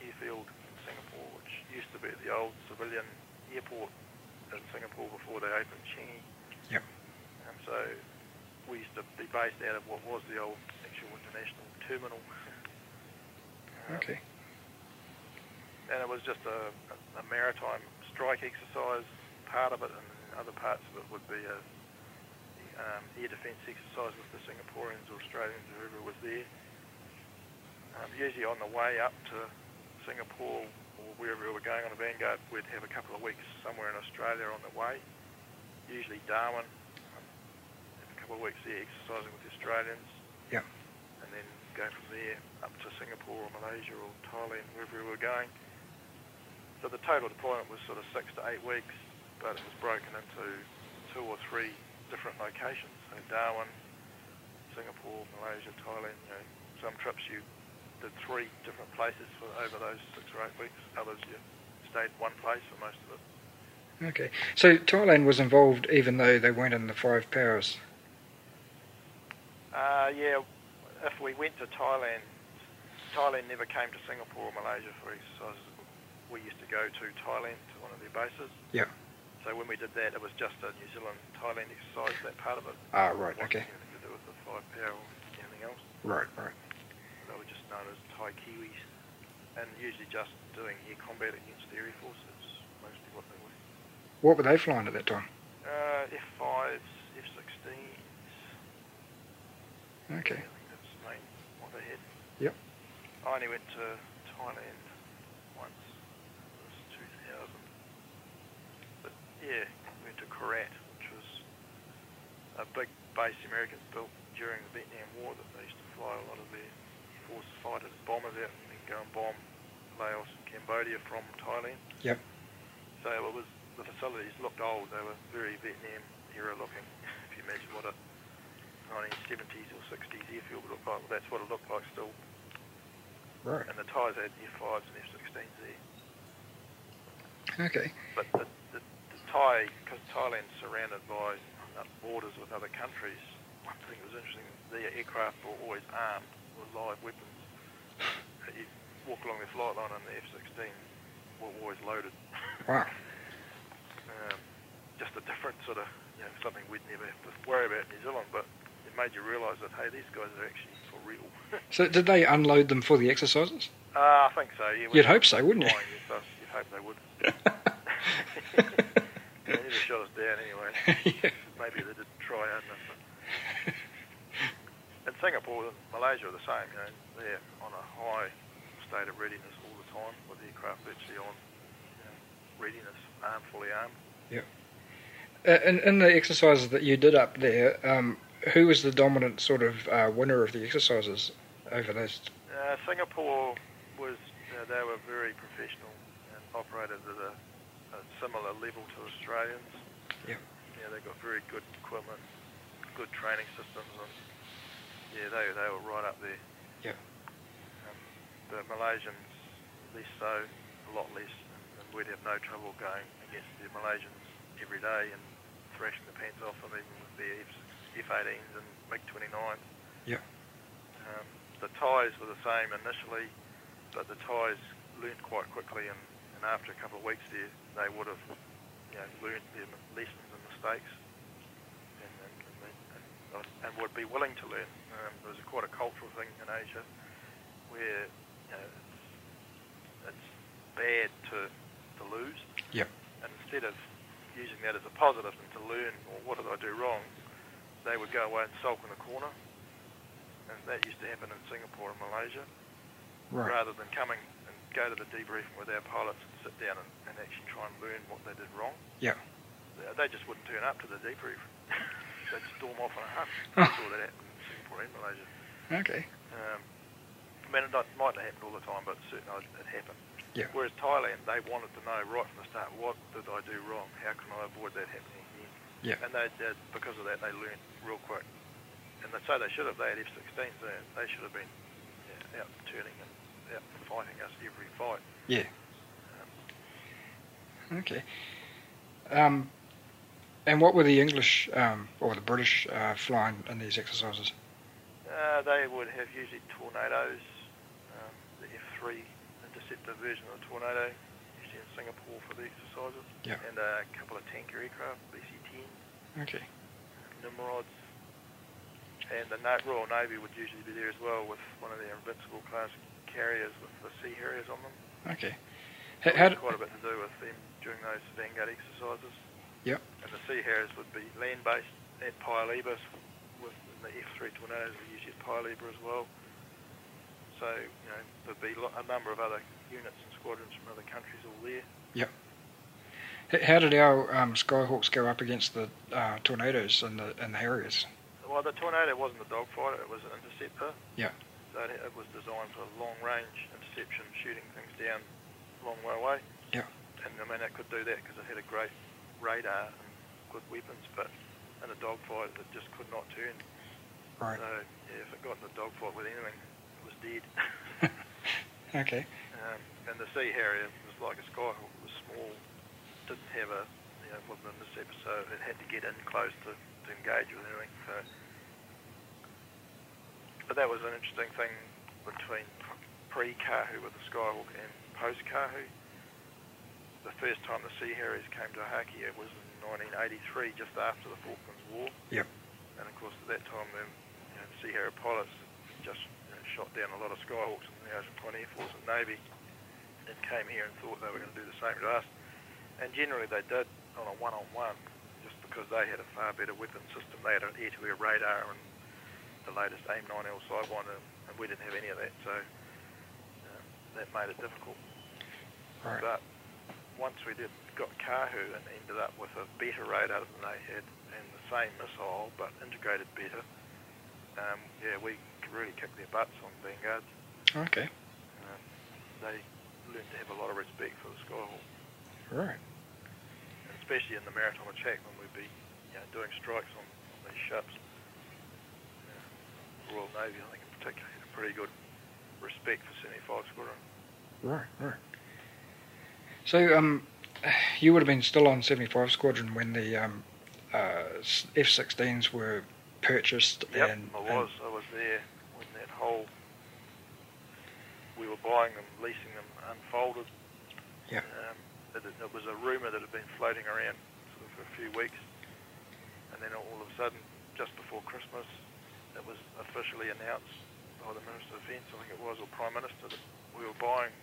Airfield in Singapore, which used to be the old civilian airport in Singapore before they opened Changi. Yep. And so we used to be based out of what was the old actual international terminal. Okay. And it was just a, a, a maritime strike exercise, part of it, and other parts of it would be a um, air defence exercise with the Singaporeans or Australians, whoever was there. Um, usually on the way up to Singapore or wherever we were going on a Vanguard, we'd have a couple of weeks somewhere in Australia on the way, usually Darwin, um, a couple of weeks there exercising with the Australians. Yeah. And then go from there up to Singapore or Malaysia or Thailand, wherever we were going. So the total deployment was sort of six to eight weeks, but it was broken into two or three different locations. So Darwin, Singapore, Malaysia, Thailand. You know, some trips you did three different places for over those six or eight weeks. Others you stayed one place for most of it. Okay. So Thailand was involved even though they weren't in the five powers. Uh, yeah, if we went to Thailand, Thailand never came to Singapore or Malaysia for exercises. We used to go to Thailand to one of their bases. Yeah. So when we did that, it was just a New Zealand Thailand exercise. That part of it. Ah, right. Okay. To do with the five power or anything else. Right. Right. They were just known as Thai Kiwis, and usually just doing air combat against the Air Force. That's mostly what they were. What were they flying at that time? Uh, F5s, F16s. Okay. I think that's the main what they had. Yep. I only went to Thailand once. It was 2000. But yeah, went to Korat, which was a big base the Americans built during the Vietnam War that they used to fly a lot of their Force fighters, and bombers out and then go and bomb Laos and Cambodia from Thailand. Yep. So it was the facilities looked old. They were very Vietnam era looking. If you imagine what a 1970s or 60s airfield would look like, well, that's what it looked like still. Right. And the Thais had F5s and F16s there. Okay. But the, the, the Thai, because Thailand's surrounded by uh, borders with other countries, one thing that was interesting, their aircraft were always armed with live weapons. You walk along the flight line and the F-16 were always loaded. Wow. um, just a different sort of, you know, something we'd never have to worry about in New Zealand, but it made you realise that, hey, these guys are actually for real. So did they unload them for the exercises? uh, I think so, yeah. You'd hope so, wouldn't you? Flying, yes, I- you'd hope they would. they never shot us down anyway. yeah. Maybe they didn't try hard enough. In Singapore and Malaysia are the same, you know, they're on a high state of readiness all the time with the aircraft virtually on you know, readiness, armed, fully armed. Uh, in, in the exercises that you did up there, um, who was the dominant sort of uh, winner of the exercises over those? Uh, Singapore was, uh, they were very professional and operated at a, a similar level to Australians. Yeah. Yeah, they got very good equipment, good training systems, and yeah, they, they were right up there. Yeah. Um, the Malaysians, less so, a lot less, and we'd have no trouble going against the Malaysians every day and thrashing the pants off them, even with their F-18s and MiG-29s. Yeah. Um, the Thais were the same initially, but the Thais learned quite quickly and, and after a couple of weeks there, they would have you know, learned their lessons and mistakes and, and, and, and would be willing to learn. Um, there's quite a cultural thing in Asia where you know, it's, it's bad to, to lose. Yep. And instead of using that as a positive and to learn, well, what did I do wrong, they would go away and sulk in the corner. And that used to happen in Singapore and Malaysia. Right. Rather than coming and go to the debriefing with our pilots and sit down and, and actually try and learn what they did wrong. Yeah. They, they just wouldn't turn up to the debrief. They'd storm off on a hunt. I saw that happen in Singapore and Malaysia. Okay. Um, I mean, it might have happened all the time, but certainly it happened. Yeah. Whereas Thailand, they wanted to know right from the start, what did I do wrong? How can I avoid that happening? Yeah. And they, they, because of that, they learned real quick. And they say they should have. They had F-16s. They, they should have been yeah, out turning and out fighting us every fight. Yeah. Um, Okay. Um, and what were the English um, or the British uh, flying in these exercises? uh, they would have usually tornadoes, um, the F-3 interceptor version of the Tornado, usually in Singapore for the exercises, Yeah. and a couple of tanker aircraft, VC-10, Okay. Nimrods, and the Royal Navy would usually be there as well with one of their Invincible class carriers with the Sea Harriers on them. Okay. H- had quite a bit to do with them during those Vanguard exercises. Yep. And the Sea Harriers would be land-based at Paya with the F-3 Tornadoes were usually at Paya as well. So, you know, there'd be a number of other units and squadrons from other countries all there. h- how did our um, Skyhawks go up against the uh, tornadoes and the and the Harriers? Well, the Tornado wasn't a dogfighter, it was an interceptor. Yeah. So it, it was designed for long-range interception, shooting things down a long way away. Yeah. And I mean, it could do that because it had a great radar and good weapons, but in a dogfight, it just could not turn. Right. So, yeah, if it got in a dogfight with anything, it was dead. Okay. um, and the Sea Harrier was like a Skyhawk. It was small, didn't have a, you know, wasn't an interceptor, so it had to get in close to, to engage with anything. So, but that was an interesting thing between pre-Kahu with the Skyhawk and post-Kahu. The first time the Sea Harriers came to Haki, it was in 1983, just after the Falklands War. Yep. And of course, at that time, the you know, Sea Harrier pilots just you know, shot down a lot of Skyhawks in the Ocean Flying Air Force and Navy, and came here and thought they were going to do the same to us. And generally, they did on a one-on-one, just because they had a far better weapon system. They had an air-to-air radar and the latest AIM-9L Sidewinder, and we didn't have any of that, so um, that made it difficult. Right. But once we did got Kahu and ended up with a better radar than they had and the same missile but integrated better, um, yeah, we really kicked their butts on Vanguards. Okay. Um, they learned to have a lot of respect for the Skyhawk, Right. And especially in the maritime attack when we'd be you know, doing strikes on, on these ships. Uh, Royal Navy, I think in particular, had a pretty good respect for 75 Squadron. Right. Right. So um, you would have been still on 75 Squadron when the um, uh, F-16s were purchased Yep, and I and- was. I was there when that whole. We were buying them, leasing them, unfolded. Yeah. Um, it, it was a rumour that had been floating around sort of for a few weeks, and then all of a sudden, just before Christmas, it was officially announced by the Minister of Defence, I think it was, or Prime Minister, that we were buying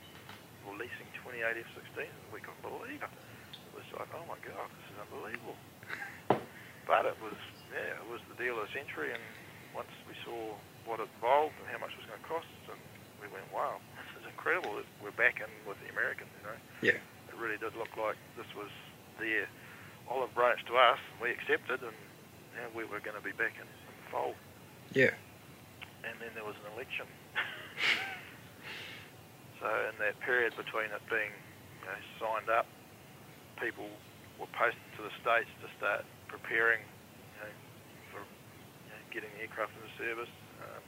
or leasing 28 F-16s, and we couldn't believe it. It was like, oh my God, this is unbelievable. But it was, yeah, it was the deal of the century, and once we saw what it involved and how much it was going to cost, and we went, wow, this is incredible. We're back in with the Americans, you know. Yeah. It really did look like this was their olive branch to us, we accepted, and know, we were going to be back in, in the fold. Yeah. And then there was an election. so in that period between it being you know, signed up, people were posted to the states to start preparing you know, for you know, getting the aircraft into service. Um,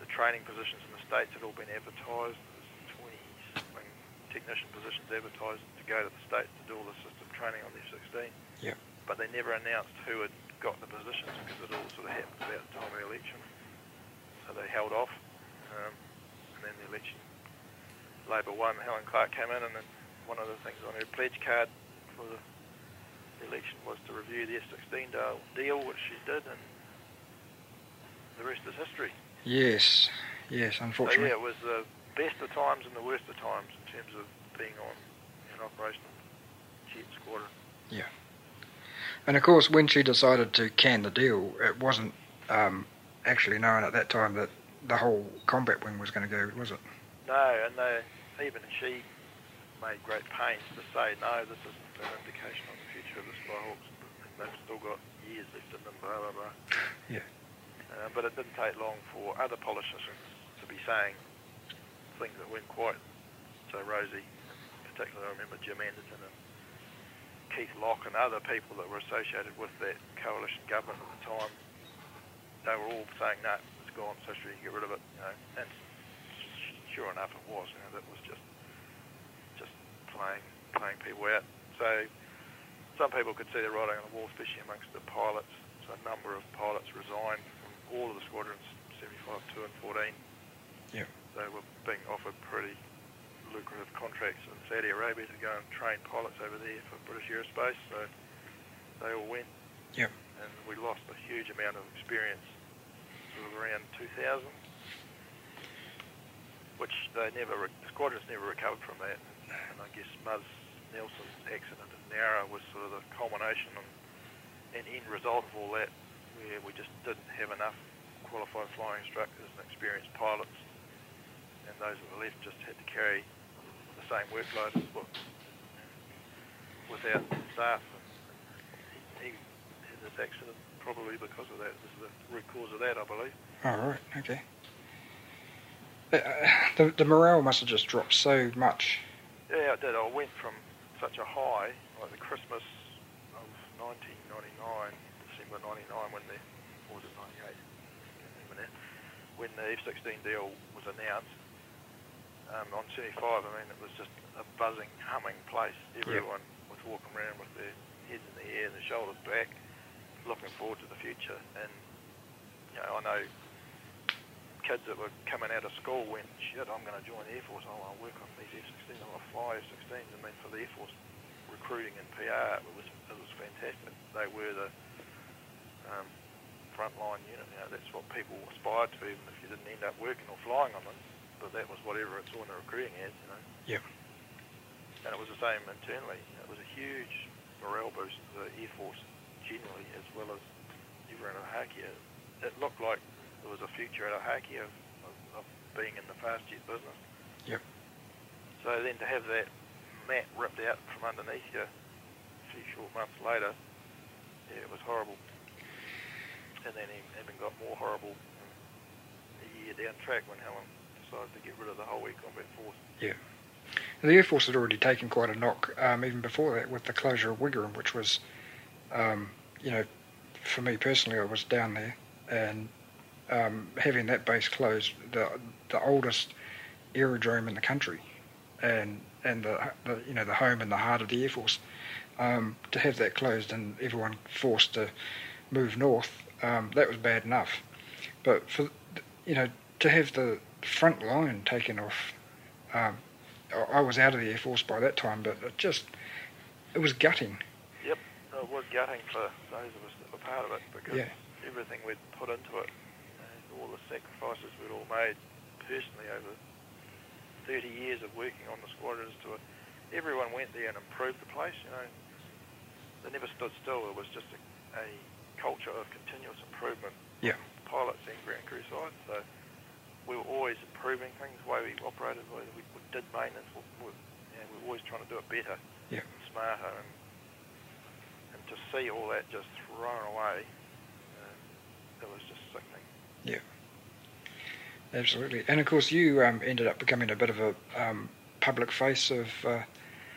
the training positions in the states had all been advertised. There's 20 something technician positions advertised to go to the states to do all the system training on the F-16. Yeah. But they never announced who had got the positions because it all sort of happened about the time of the election. So they held off, um, and then the election, Labor won. Helen Clark came in, and then one of the things on her pledge card for the election was to review the F-16 deal, which she did, and the rest is history. Yes, yes, unfortunately. So, yeah, it was the best of times and the worst of times terms of being on an operational jet squadron. Yeah. And of course, when she decided to can the deal, it wasn't um, actually known at that time that the whole combat wing was going to go, was it? No, and they, even she made great pains to say, no, this isn't an indication of the future of the Skyhawks. They've still got years left in them, blah, blah, blah. Yeah. Uh, but it didn't take long for other politicians to be saying things that weren't quite so rosy. Particularly, I remember Jim Anderton and Keith Locke and other people that were associated with that coalition government at the time. They were all saying, no, it's gone, it's history, get rid of it. You know, and sure enough, it was. You know, that was just just playing playing people out. So some people could see the writing on the wall, especially amongst the pilots. So a number of pilots resigned from all of the squadrons, 75, 2 and 14. Yeah. They were being offered pretty lucrative contracts in Saudi Arabia to go and train pilots over there for British Aerospace. So they all went. Yeah. And we lost a huge amount of experience sort of around 2000 which they never, the squadrons never recovered from that. And I guess Muzz Neilson's accident at Nowra was sort of the culmination and, and end result of all that, where we just didn't have enough qualified flying instructors and experienced pilots, and those that were left just had to carry same workload but without staff. And he, he had this accident probably because of that. This is the root cause of that, I believe. All right. oh, right. Okay. Uh, the, the morale must have just dropped so much. Yeah, it did. I went from such a high, like the Christmas of 1999, December 99, when the, or was it 98? When the F-16 deal was announced, um, on 75, I mean, it was just a buzzing, humming place. Everyone yep. was walking around with their heads in the air and their shoulders back, looking forward to the future. And, you know, I know kids that were coming out of school went, shit, I'm going to join the Air Force. I want to work on these F-16s. I want to fly F-16s. And then for the Air Force recruiting and PR, it was it was fantastic. They were the um, frontline unit. You know, that's what people aspired to, even if you didn't end up working or flying on them. But that was whatever it saw in the recruiting ads. You know. Yeah. And it was the same internally. It was a huge morale boost for the Air Force generally, as well as everyone at Ohakea. It looked like there was a future at Ohaki of, of, of being in the fast jet business. Yep. So then to have that mat ripped out from underneath you a few short months later, yeah, it was horrible. And then it even got more horrible a year down track when Helen decided to get rid of the whole Air Combat Force. Yeah. The Air Force had already taken quite a knock um, even before that with the closure of Wigram, which was, um, you know, for me personally, I was down there and um, having that base closed, the the oldest aerodrome in the country, and and the, the you know the home and the heart of the Air Force, um, to have that closed and everyone forced to move north, um, that was bad enough. But for you know to have the front line taken off, um, I was out of the Air Force by that time, but it just it was gutting. Yep, it was gutting for those of us that were part of it because yeah. everything we'd put into it all the sacrifices we'd all made personally over 30 years of working on the squadrons to it. Everyone went there and improved the place, you know. They never stood still. It was just a, a culture of continuous improvement. Yeah. Pilots and ground crew side. So we were always improving things, the way we operated, the way we, did maintenance. We, we, know, we were always trying to do it better, yeah. smarter, and and to see all that just thrown away, uh, it was just sickening. Yeah. Absolutely. And of course, you um, ended up becoming a bit of a um, public face of, uh,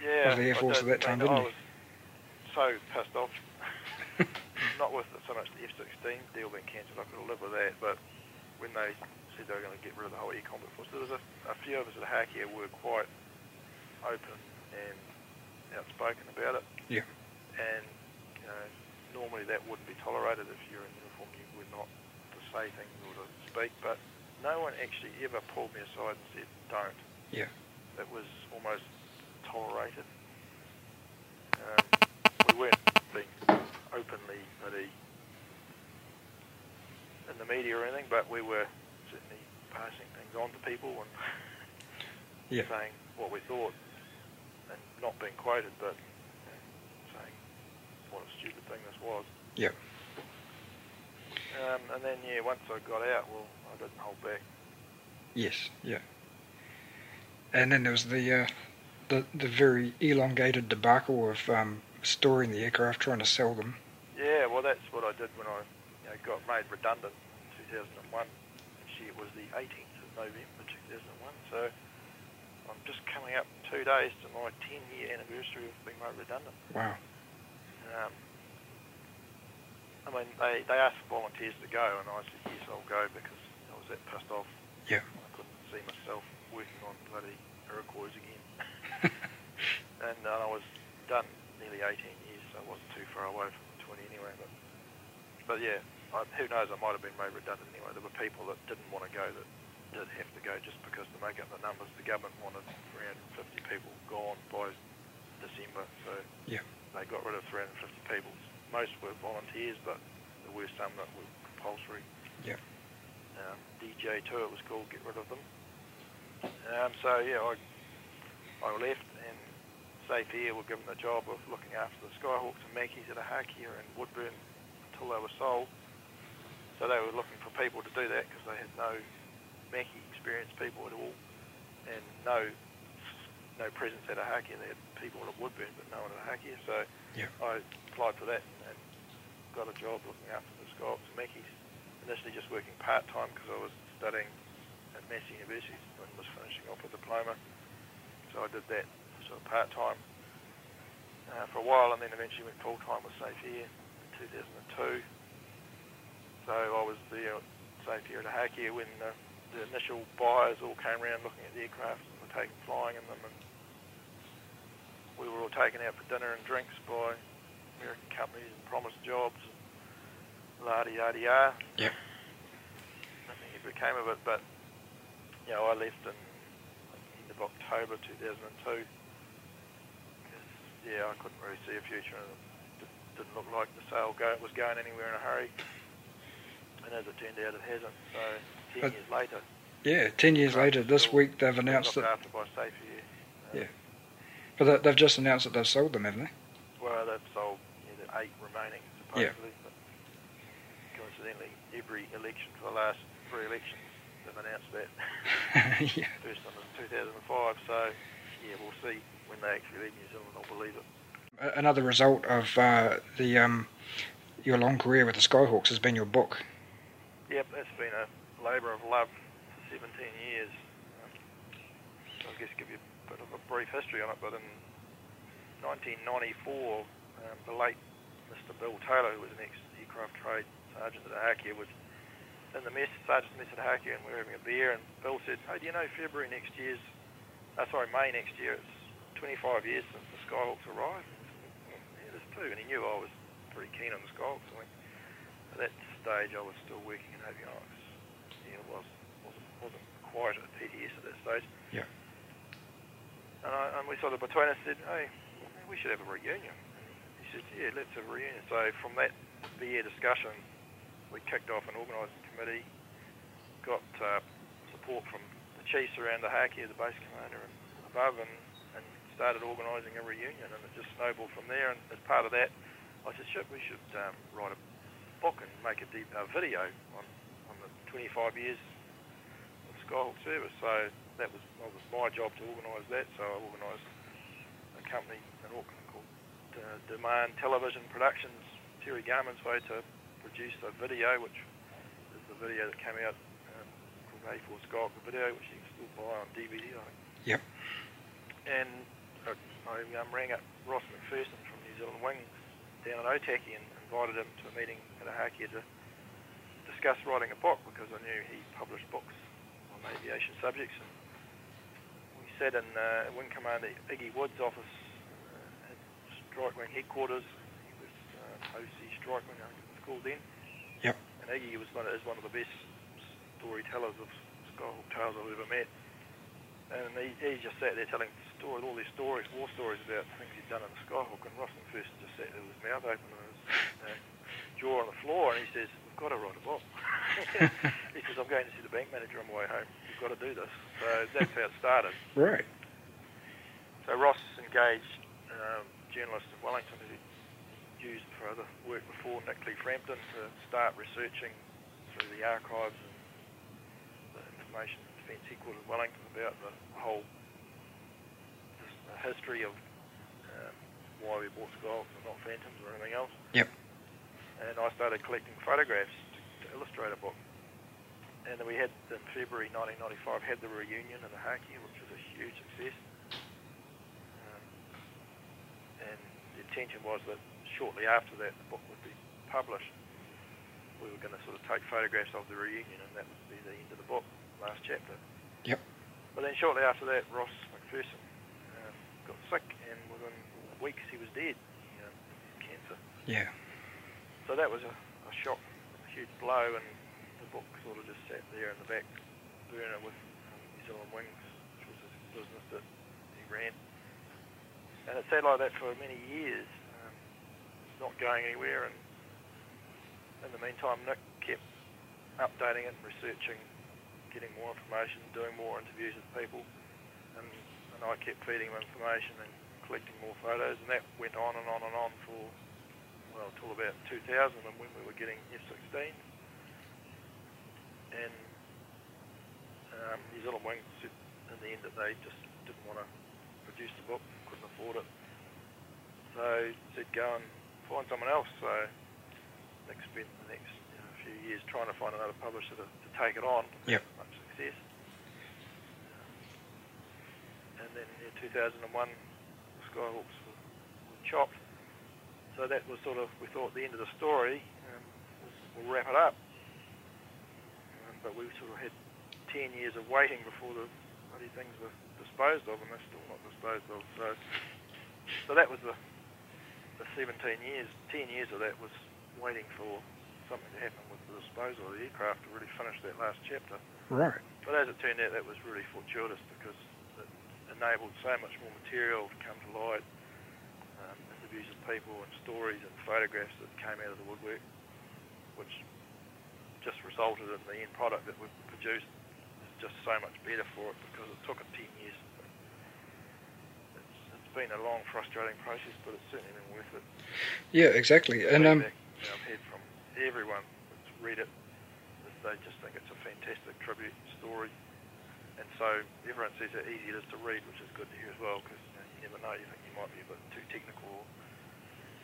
yeah, of the Air Force at that time, didn't you? so pissed off. Not with so much the F-16 deal being cancelled, I could have lived with that, but when they said they were going to get rid of the whole Air Combat Force, there was a, a few of us at Ohakea were quite open and outspoken about it. Yeah. And, you know, normally that wouldn't be tolerated if you're in uniform, you would not to say things or to speak, but no one actually ever pulled me aside and said, don't. Yeah. It was almost tolerated. Um, we weren't being openly bloody in the media or anything, but we were passing things on to people and Yeah. saying what we thought and not being quoted, but saying what a stupid thing this was. Yeah. Um, and then, yeah, once I got out, well, I didn't hold back. Yes. Yeah. And then there was the uh, the the very elongated debacle of um, storing the aircraft, trying to sell them. Yeah, well, that's what I did when I you know, got made redundant in 2001. It was the 18th of November 2001. So I'm just coming up two days to my 10-year anniversary of being made redundant. Wow. Um, I mean, they, they asked volunteers to go, and I said, yes, I'll go because I was that pissed off. Yeah. I couldn't see myself working on bloody Iroquois again. and uh, I was done nearly 18 years, so I wasn't too far away from 20 anyway. But, but yeah, I, who knows, I might have been made redundant anyway. There were people that didn't want to go that did have to go just because to make up the numbers, the government wanted 350 people gone by December, so Yeah. they got rid of 350 people. Most were volunteers, but there were some that were compulsory. Yeah. Um, DJ too, it was called, get rid of them. Um, so yeah, I I left and Safe Air were given the job of looking after the Skyhawks and Macchis at Ohakea and Woodbourne until they were sold. So they were looking for people to do that because they had no Macchi experienced people at all and no no presence at Ohakea. They had people at Woodbourne but no one at Ohakea. So Yeah. I applied for that and got a job looking after the Skyhawks and Macchis. Initially just working part-time because I was studying at Massey University and was finishing off a diploma. So I did that sort of part-time uh, for a while and then eventually went full-time with Safe Air in 2002. So I was there uh, at Safe Air at Ohakea when the, the initial buyers all came around looking at the aircraft and were taking flying in them and we were all taken out for dinner and drinks by American companies and promised jobs and la di da di da. Yep. Nothing ever came of it, but you know, I left in like, end of October 2002 yeah, I couldn't really see a future it didn't look like the sale go, was going anywhere in a hurry. And as it turned out, it hasn't. So ten But- years later, Yeah. Ten years later, this week they've announced that. after by Safe Air. Yeah. But they- they've just announced that they've sold them, haven't they? Well, they've sold yeah, the eight remaining, Yeah. supposedly. But coincidentally, every election for the last three elections, they've announced that. yeah. First one was 2005, so yeah, we'll see when they actually leave New Zealand. I'll believe it. Another result of uh, the um, your long career with the Skyhawks has been your book. Yep, that's been a labour of love for 17 years. Um, I'll just give you a bit of a brief history on it, but in 1994, um, the late Mr. Bill Taylor, who was an ex-aircraft trade sergeant at Ohakea, was in the mess, sergeant's mess at Ohakea, and we were having a beer, and Bill said, hey, do you know February next year's, uh, sorry, May next year, it's 25 years since the Skyhawks arrived? And yeah, it is too, and he knew I was pretty keen on the Skyhawks. I went, at that stage, I was still working in avionics. Yeah, it was, wasn't, wasn't quite at PTS at that stage. Yeah. And, I, and we sort of between us said, hey, we should have a reunion. He said, yeah, let's have a reunion. So from that beer discussion, we kicked off an organising committee, got uh, support from the chiefs around the Haki, the base commander and above, and, and started organising a reunion. And it just snowballed from there. And as part of that, I said, shit, we should um, write a book and make a, deep, a video on, on the 25 years of Skyhawk service. So that was, that was my job to organise that. So I organised a company in Auckland called uh, Demand Television Productions, Terry Garman's way to produce a video, which is the video that came out um, called A4 Skyhawk, the video, which you can still buy on DVD, I think. Yep. And I, I um, rang up Ross McPherson from New Zealand Wings down at Otaki and invited him to a meeting at a Ohakea to discuss writing a book because I knew he published books on aviation subjects. And we sat in uh, Wing Commander Iggy Wood's office uh, at Strike Wing headquarters. He was uh, OC Strike Wing, I think it was called then. Yep. And Iggy was one, is one of the best storytellers of Skyhawk tales I've ever met. And he, he just sat there telling stories, all these stories, war stories about things he'd done in the Skyhawk, and Ross McPherson just sat there with his mouth open and jaw on the floor, and he says, "We've got to write a book." he says, "I'm going to see the bank manager on my way home. We've got to do this." So that's how it started. Right. So Ross engaged um, journalists in Wellington who used for other work before Nick Lee Frampton to start researching through the archives and the information Defence Headquarters in Wellington about the whole history of why we bought Skyhawks and not Phantoms or anything else. Yep. And I started collecting photographs to, to illustrate a book. And then we had, in February 1995, had the reunion in Ohakea, which was a huge success. Um, and the intention was that shortly after that the book would be published. We were going to sort of take photographs of the reunion, and that would be the end of the book, last chapter. Yep. But then shortly after that, Ross McPherson um, got sick, and weeks he was dead, you know, cancer. Yeah. So that was a, a shock, a huge blow, and the book sort of just sat there in the back burner with um, New Zealand Wings, which was his business that he ran. And it sat like that for many years, um, not going anywhere. And in the meantime, Nick kept updating it, researching, getting more information, doing more interviews with people, and, and I kept feeding him information and collecting more photos, and that went on and on and on for well, until about 2000 and when we were getting F-16. And um, New Zealand Wings said in the end that they just didn't want to produce the book, couldn't afford it. So said go and find someone else. So Nick spent the next you know, few years trying to find another publisher to, to take it on. Yep. Much success. And then in 2001, the Skyhawks were, were chopped. So that was sort of, we thought, the end of the story. Um, we'll wrap it up. Um, but we sort of had 10 years of waiting before the bloody things were disposed of, and they're still not disposed of. So, so that was the, the 17 years. 10 years of that was waiting for something to happen with the disposal of the aircraft to really finish that last chapter. Right. But as it turned out, that was really fortuitous because enabled so much more material to come to light um, interviews with people and stories and photographs that came out of the woodwork, which just resulted in the end product that we've produced is just so much better for it because it took it 10 years. It's, it's been a long, frustrating process, but it's certainly been worth it. Yeah, exactly. And um, I've heard from everyone that's read it, they just think it's a fantastic tribute story. And so everyone says how easy it is to read, which is good to hear as well, because you, know, you never know, you think you might be a bit too technical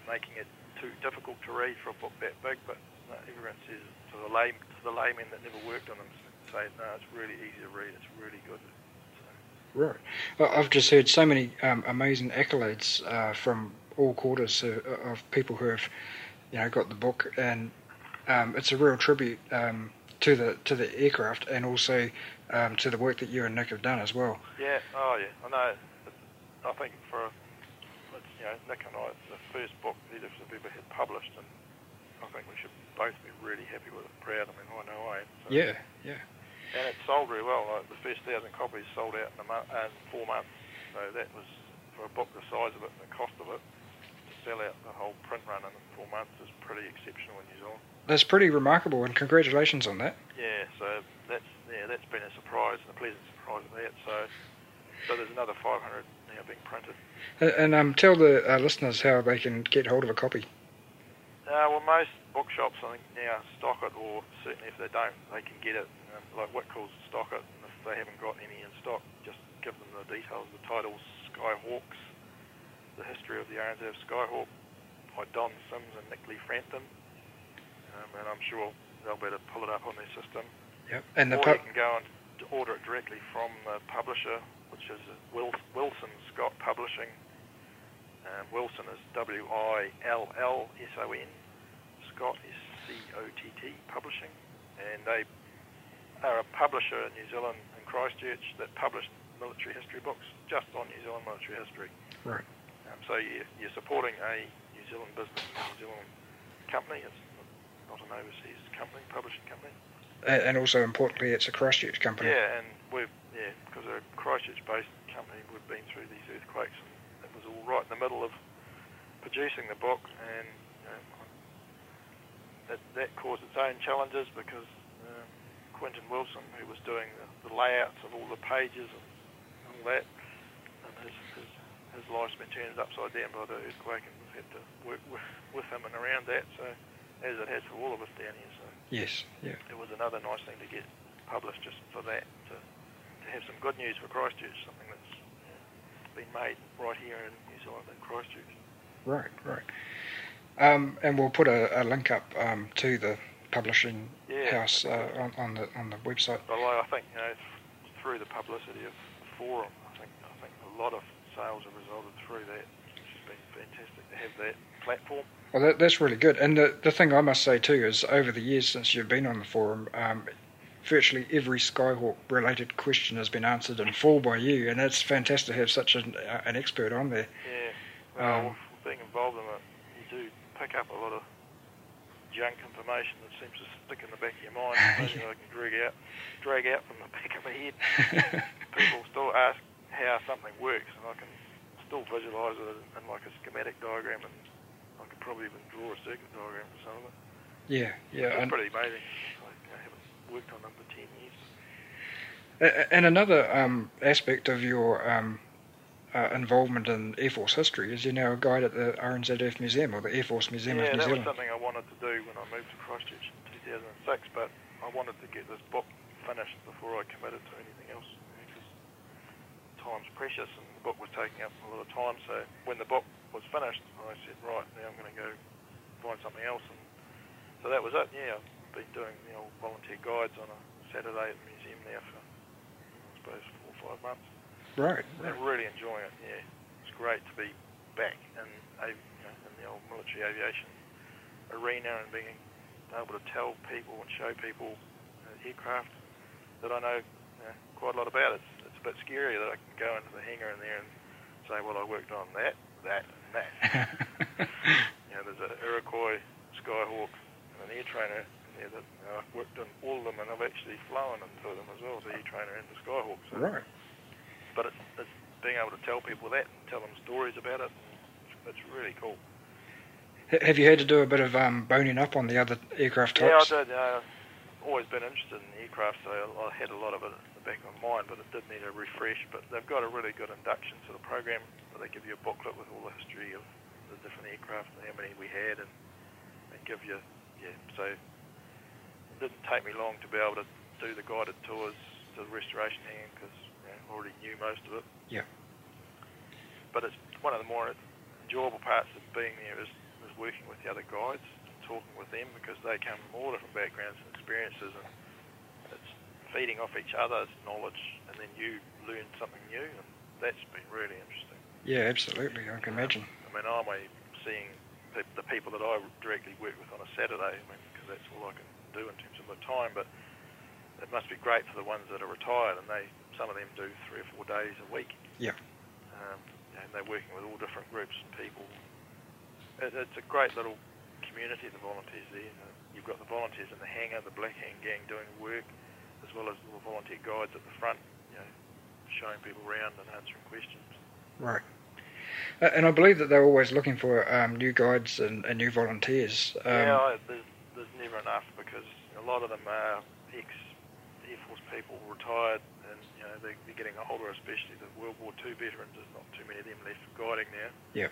making it too difficult to read for a book that big, but no, everyone says to the lay to the layman that never worked on them, say no, it's really easy to read, it's really good. Right. Well, I've just heard so many um, amazing accolades uh, from all quarters of, of people who have, you know, got the book, and um, it's a real tribute um, to the to the aircraft and also um, to the work that you and Nick have done as well. yeah, oh yeah, I know. I think for it's, you know Nick and I, it's the first book either of ever had published, and I think we should both be really happy with it, proud. I mean, I know I am. So. Yeah, yeah. And it sold very well. Like the first thousand copies sold out in a month, uh, four months. So that was for a book the size of it and the cost of it to sell out the whole print run in four months is pretty exceptional in New Zealand. That's pretty remarkable, and congratulations on that. Yeah, so that's yeah, that's been a surprise and a pleasant surprise of that. So so there's another 500 now being printed. And, and um, tell the uh, listeners how they can get hold of a copy. Uh, well, most bookshops I think now stock it, or certainly if they don't, they can get it. Um, like Whitcoulls stock it, and if they haven't got any in stock, just give them the details. The title's Skyhawks, the history of the RNZ Skyhawk by Don Simms and Nick Lee Frampton. Um, and I'm sure they'll be able to pull it up on their system. Yep. And the or pub- you can go and order it directly from the publisher, which is Wilson Scott Publishing. Um, Willson is W-I-L-L-S-O-N. Scott is C-O-T-T Publishing. And they are a publisher in New Zealand and Christchurch that publish military history books just on New Zealand military history. Right. Um, so you, you're supporting a New Zealand business, a New Zealand company. It's not an overseas company, publishing company. And also importantly, it's a Christchurch company. Yeah, and we've yeah because a Christchurch-based company we've been through these earthquakes, and it was all right in the middle of producing the book, and know, that that caused its own challenges because um, Quentin Willson, who was doing the, the layouts of all the pages and all that, and his, his his life's been turned upside down by the earthquake, and we've had to work with, with him and around that. So, as it has for all of us down here. Yes, yeah, it was another nice thing to get published just for that to to have some good news for Christchurch, something that's been made right here in New Zealand in Christchurch. Right, right. Um, and we'll put a, a link up um, to the publishing Yeah. house uh, on, on the on the website. Like, I think you know through the publicity of the forum, I think I think a lot of sales have resulted through that. It's been fantastic to have that platform. Well, that, that's really good. And the the thing I must say too is, over the years since you've been on the forum, um, virtually every Skyhawk related question has been answered in full by you, and it's fantastic to have such an, uh, an expert on there. Yeah. Well, Um, being involved in it, you do pick up a lot of junk information that seems to stick in the back of your mind. Something I can drag out, drag out from the back of my head. People still ask how something works, and I can still visualise it in like a schematic diagram, and could probably even draw a circuit diagram for some of it. yeah, yeah. it's pretty amazing. I haven't worked on them for ten years. and another um, aspect of your um, uh, involvement in Air Force history is you're now a guide at the RNZF Museum or the Air Force Museum yeah, of New that Zealand. was something I wanted to do when I moved to Christchurch in 2006, but I wanted to get this book finished before I committed to anything else because time's precious and the book was taking up a lot of time. So when the book was finished, I said, right, now I'm going to go find something else. And so that was it. Yeah, I've been doing the old volunteer guides on a Saturday at the museum now for, I suppose, four or five months. Right, I'm really enjoying it. Yeah, it's great to be back in, you know, in the old military aviation arena and being able to tell people and show people uh, aircraft that I know you know, quite a lot about. It's it's a bit scary that I can go into the hangar in there and say, well, I worked on that, that, and that. you know, there's an Iroquois Skyhawk and an air trainer in there that you know, I've worked on all of them and I've actually flown into them as well, the air trainer and the Skyhawk. So right. but it's, it's being able to tell people that and tell them stories about it. It's, it's really cool. Have you had to do a bit of um, boning up on the other aircraft types? Yeah, I did. Uh, always been interested in aircraft, so I had a lot of it back of my mind, but it did need a refresh. But they've got a really good induction sort of program where they give you a booklet with all the history of the different aircraft and how many we had, and, and give you, yeah. So it didn't take me long to be able to do the guided tours to the restoration hangar because you know, I already knew most of it. Yeah. But it's one of the more enjoyable parts of being there is, is working with the other guides, talking with them because they come from all different backgrounds and experiences, and feeding off each other's knowledge, and then you learn something new, and that's been really interesting. Yeah, absolutely. I can imagine. I mean, I'm seeing pe- the people that I directly work with on a Saturday, I mean, because that's all I can do in terms of my time, but it must be great for the ones that are retired, and they some of them do three or four days a week. Yeah. Um, and they're working with all different groups and people. It, it's a great little community, the volunteers there. You've got the volunteers in the hangar, the Black Hand Gang doing work, as well as the volunteer guides at the front, you know, showing people around and answering questions. Right. Uh, and I believe that they're always looking for um, new guides and, and new volunteers. Um, yeah, I, there's, there's never enough because a lot of them are ex Air Force people, retired, and you know they, they're getting older, especially the World War II veterans. There's not too many of them left guiding now. Yeah.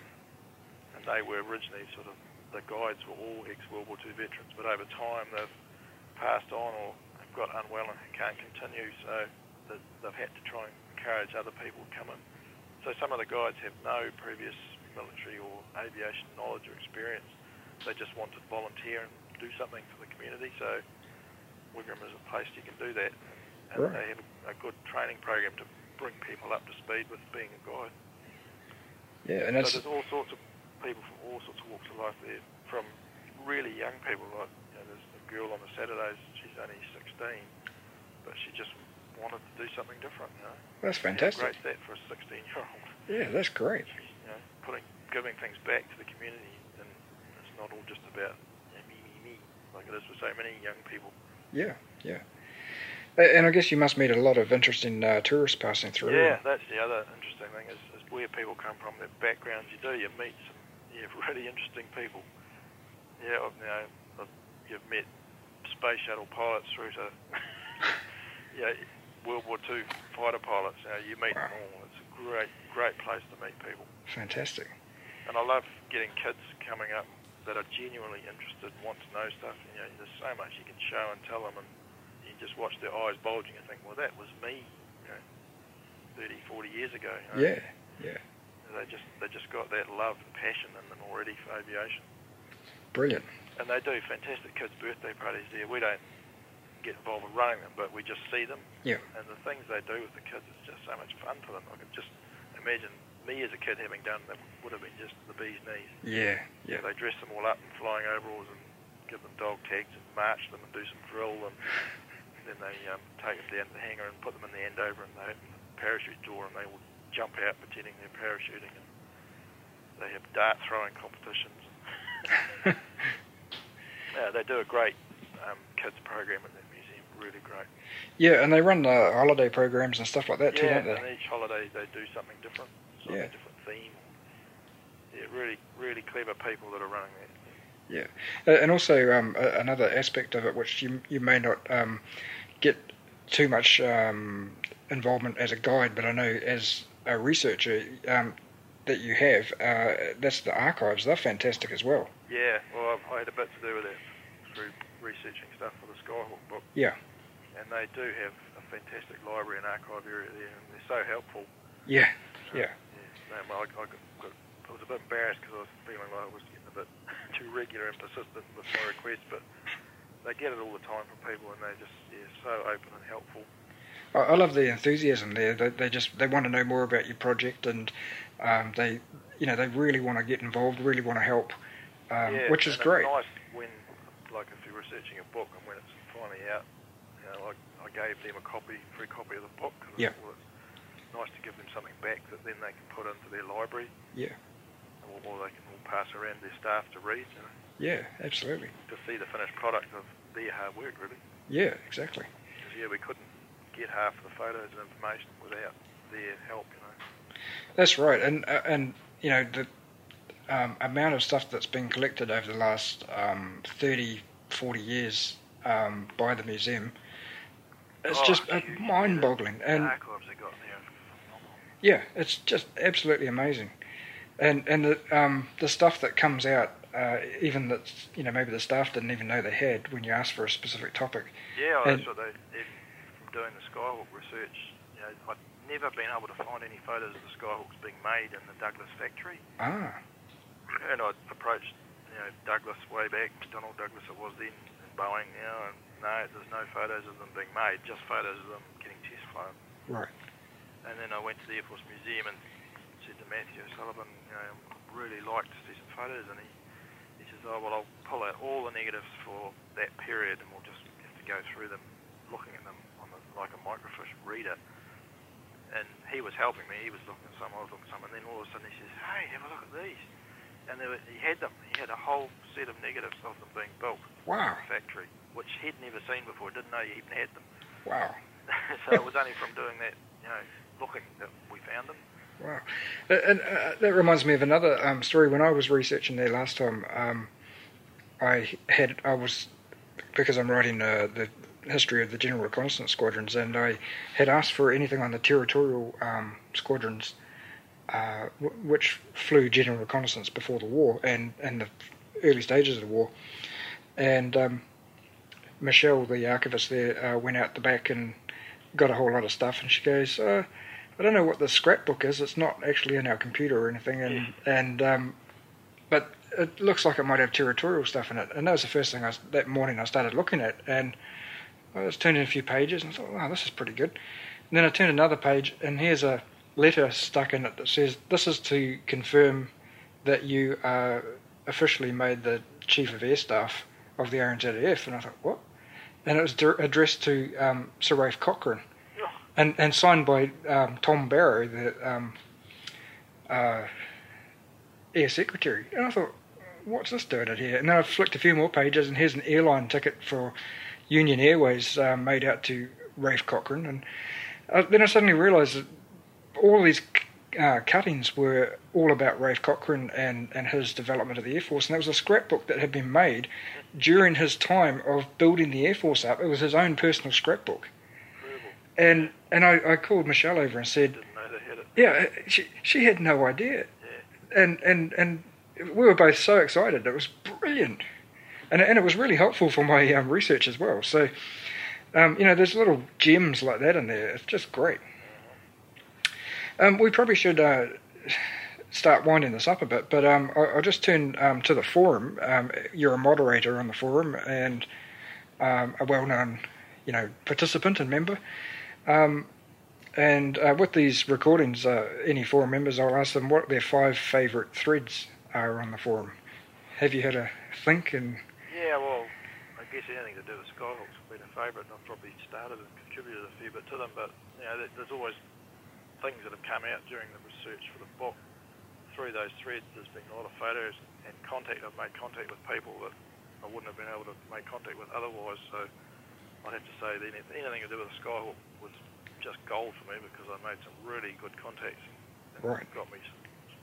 And they were originally sort of the guides were all ex World War II veterans, but over time they've passed on or got unwell and can't continue, so they've had to try and encourage other people to come in. So some of the guides have no previous military or aviation knowledge or experience. They just want to volunteer and do something for the community. So Wigram is a place you can do that. And Right. they have a, good training program to bring people up to speed with being a guide. yeah, and So there's all sorts of people from all sorts of walks of life there, from really young people. Like you know, there's a girl on the Saturdays. She's only 16, but she just wanted to do something different. You know, that's fantastic. great that for a 16-year-old. Yeah, that's great. You know, putting, giving things back to the community, and it's not all just about you know, me, me, me, like it is for so many young people. Yeah, yeah. And I guess you must meet a lot of interesting uh, tourists passing through. Yeah, that's the other interesting thing is, is where people come from, their backgrounds. You do, you meet some yeah, really interesting people. Yeah, I've, you know, I've, you've met space shuttle pilots through to yeah, World War II fighter pilots. You, know, you meet Wow. them all. It's a great, great place to meet people. Fantastic. And I love getting kids coming up that are genuinely interested and want to know stuff. You know, there's so much you can show and tell them, and you just watch their eyes bulging and think, well, that was me, you know, 30, 40 years ago. You know? Yeah, yeah. They just they just got that love and passion in them already for aviation, Brilliant. And they do fantastic kids' birthday parties there. We don't get involved in running them, but we just see them. Yeah. And the things they do with the kids is just so much fun for them. I can just imagine me as a kid having done that would have been just the bee's knees. Yeah, yeah. They dress them all up in flying overalls and give them dog tags and march them and do some drill and then they um, take them down to the hangar and put them in the Andover and they open the parachute door and they will jump out pretending they're parachuting and they have dart throwing competitions. yeah, they do a great um, kids program at that museum, really great. Yeah, and they run uh, holiday programs and stuff like that too, don't they? and each holiday they do something different, sort Yeah. of a different theme. Yeah, really, really clever people that are running that. Yeah, and also um, another aspect of it, which you you may not um, get too much um, involvement as a guide, but I know as a researcher um, that you have, uh, that's the archives. They're fantastic as well. Yeah, well, I've, had a bit to do with that through researching stuff for the Skyhawk book. Yeah. And they do have a fantastic library and archive area there, and they're so helpful. Yeah, So, yeah. no, well, I, I, got, got, I was a bit embarrassed because I was feeling like I was getting a bit too regular and persistent with my requests, but they get it all the time from people, and they're just yeah, so open and helpful. I, I love the enthusiasm there. They, they just they want to know more about your project, and um, they you know they really want to get involved, really want to help, um, yeah, which is great. Nice when, like, if you're researching a book and when it's finally out, you know, I, I gave them a copy, free copy of the book. 'cause Yeah. it's nice to give them something back that then they can put into their library, Yeah, or, or they can all pass around their staff to read, you know, yeah, absolutely. to see the finished product of their hard work, really. Yeah, exactly. Because yeah, we couldn't get half the photos and information without their help, you know. That's right, and uh, and you know the um, amount of stuff that's been collected over the last um, 30, 40 years um, by the museum, it's Oh, just uh, mind-boggling. The And archives they got there yeah, it's just absolutely amazing. And and the um, the stuff that comes out, uh, even that you know maybe the staff didn't even know they had when you ask for a specific topic. Yeah, And- that's what they did from doing the Skyhawk research. You know, I'd never been able to find any photos of the Skyhawks being made in the Douglas factory. Ah, And I'd approached, you know, Douglas way back, McDonnell Douglas it was then, and Boeing, you know, and no, there's no photos of them being made, just photos of them getting test flown. right. And then I went to the Air Force Museum and said to Matthew Sullivan, you know, I'd really like to see some photos. And he, he says, oh, well, I'll pull out all the negatives for that period and we'll just have to go through them, looking at them on the, like a microfiche reader. And he was helping me. He was looking at some, I was looking at some. And then all of a sudden he says, hey, have a look at these. And were, he had them. He had a whole set of negatives of them being built Wow, in the factory, which he'd never seen before. Didn't know he even had them. wow, so it was only from doing that, you know, looking that we found them. wow. And uh, that reminds me of another um, story. When I was researching there last time, um, I had I was because I'm writing uh, the history of the General Reconnaissance Squadrons, and I had asked for anything on the territorial um, squadrons, uh, w- which flew general reconnaissance before the war and and the early stages of the war, and um, Michelle, the archivist there, uh, went out the back and got a whole lot of stuff, and she goes. Uh, I don't know what the scrapbook is. It's not actually in our computer or anything, and and um, but it looks like it might have territorial stuff in it. And that was the first thing I was, that morning I started looking at, and I was turning a few pages and I thought, wow, this is pretty good. And then I turned another page, and here's a letter stuck in it that says, "This is to confirm that you are officially made the chief of air staff of the RNZAF." And I thought, what? And it was addressed to um, Sir Ralph Cochrane Oh, and and signed by um, Tom Barrow, the um, uh, air secretary. And I thought, what's this doing it here? And then I flicked a few more pages, and here's an airline ticket for Union Airways uh, made out to Ralph Cochrane, and uh, then I suddenly realised that all these uh, cuttings were all about Ralph Cochrane and, and his development of the Air Force, and there was a scrapbook that had been made during his time of building the Air Force up. It was his own personal scrapbook. Incredible. And and I, I called Michelle over and said, Didn't know they had it. yeah, she she had no idea, Yeah. and and and we were both so excited. It was brilliant, and and it was really helpful for my um, research as well. So, um, you know, there's little gems like that in there. It's just great. Um, we probably should uh, start winding this up a bit, but um, I, I'll just turn um, to the forum. Um, you're a moderator on the forum and um, a well-known, you know, participant and member. Um, and uh, with these recordings, uh, any forum members, I'll ask them what their five favourite threads are on the forum. Have you had a think? And Yeah, well, I guess anything to do with Skyhawks would be a favourite, and I've probably started and contributed a fair bit to them, but, you know, there's always things that have come out during the research for the book. Through those threads, there's been a lot of photos and contact. I've made contact with people that I wouldn't have been able to make contact with otherwise, so I'd have to say that anything to do with the Skyhawk was just gold for me because I made some really good contacts and Right. got me some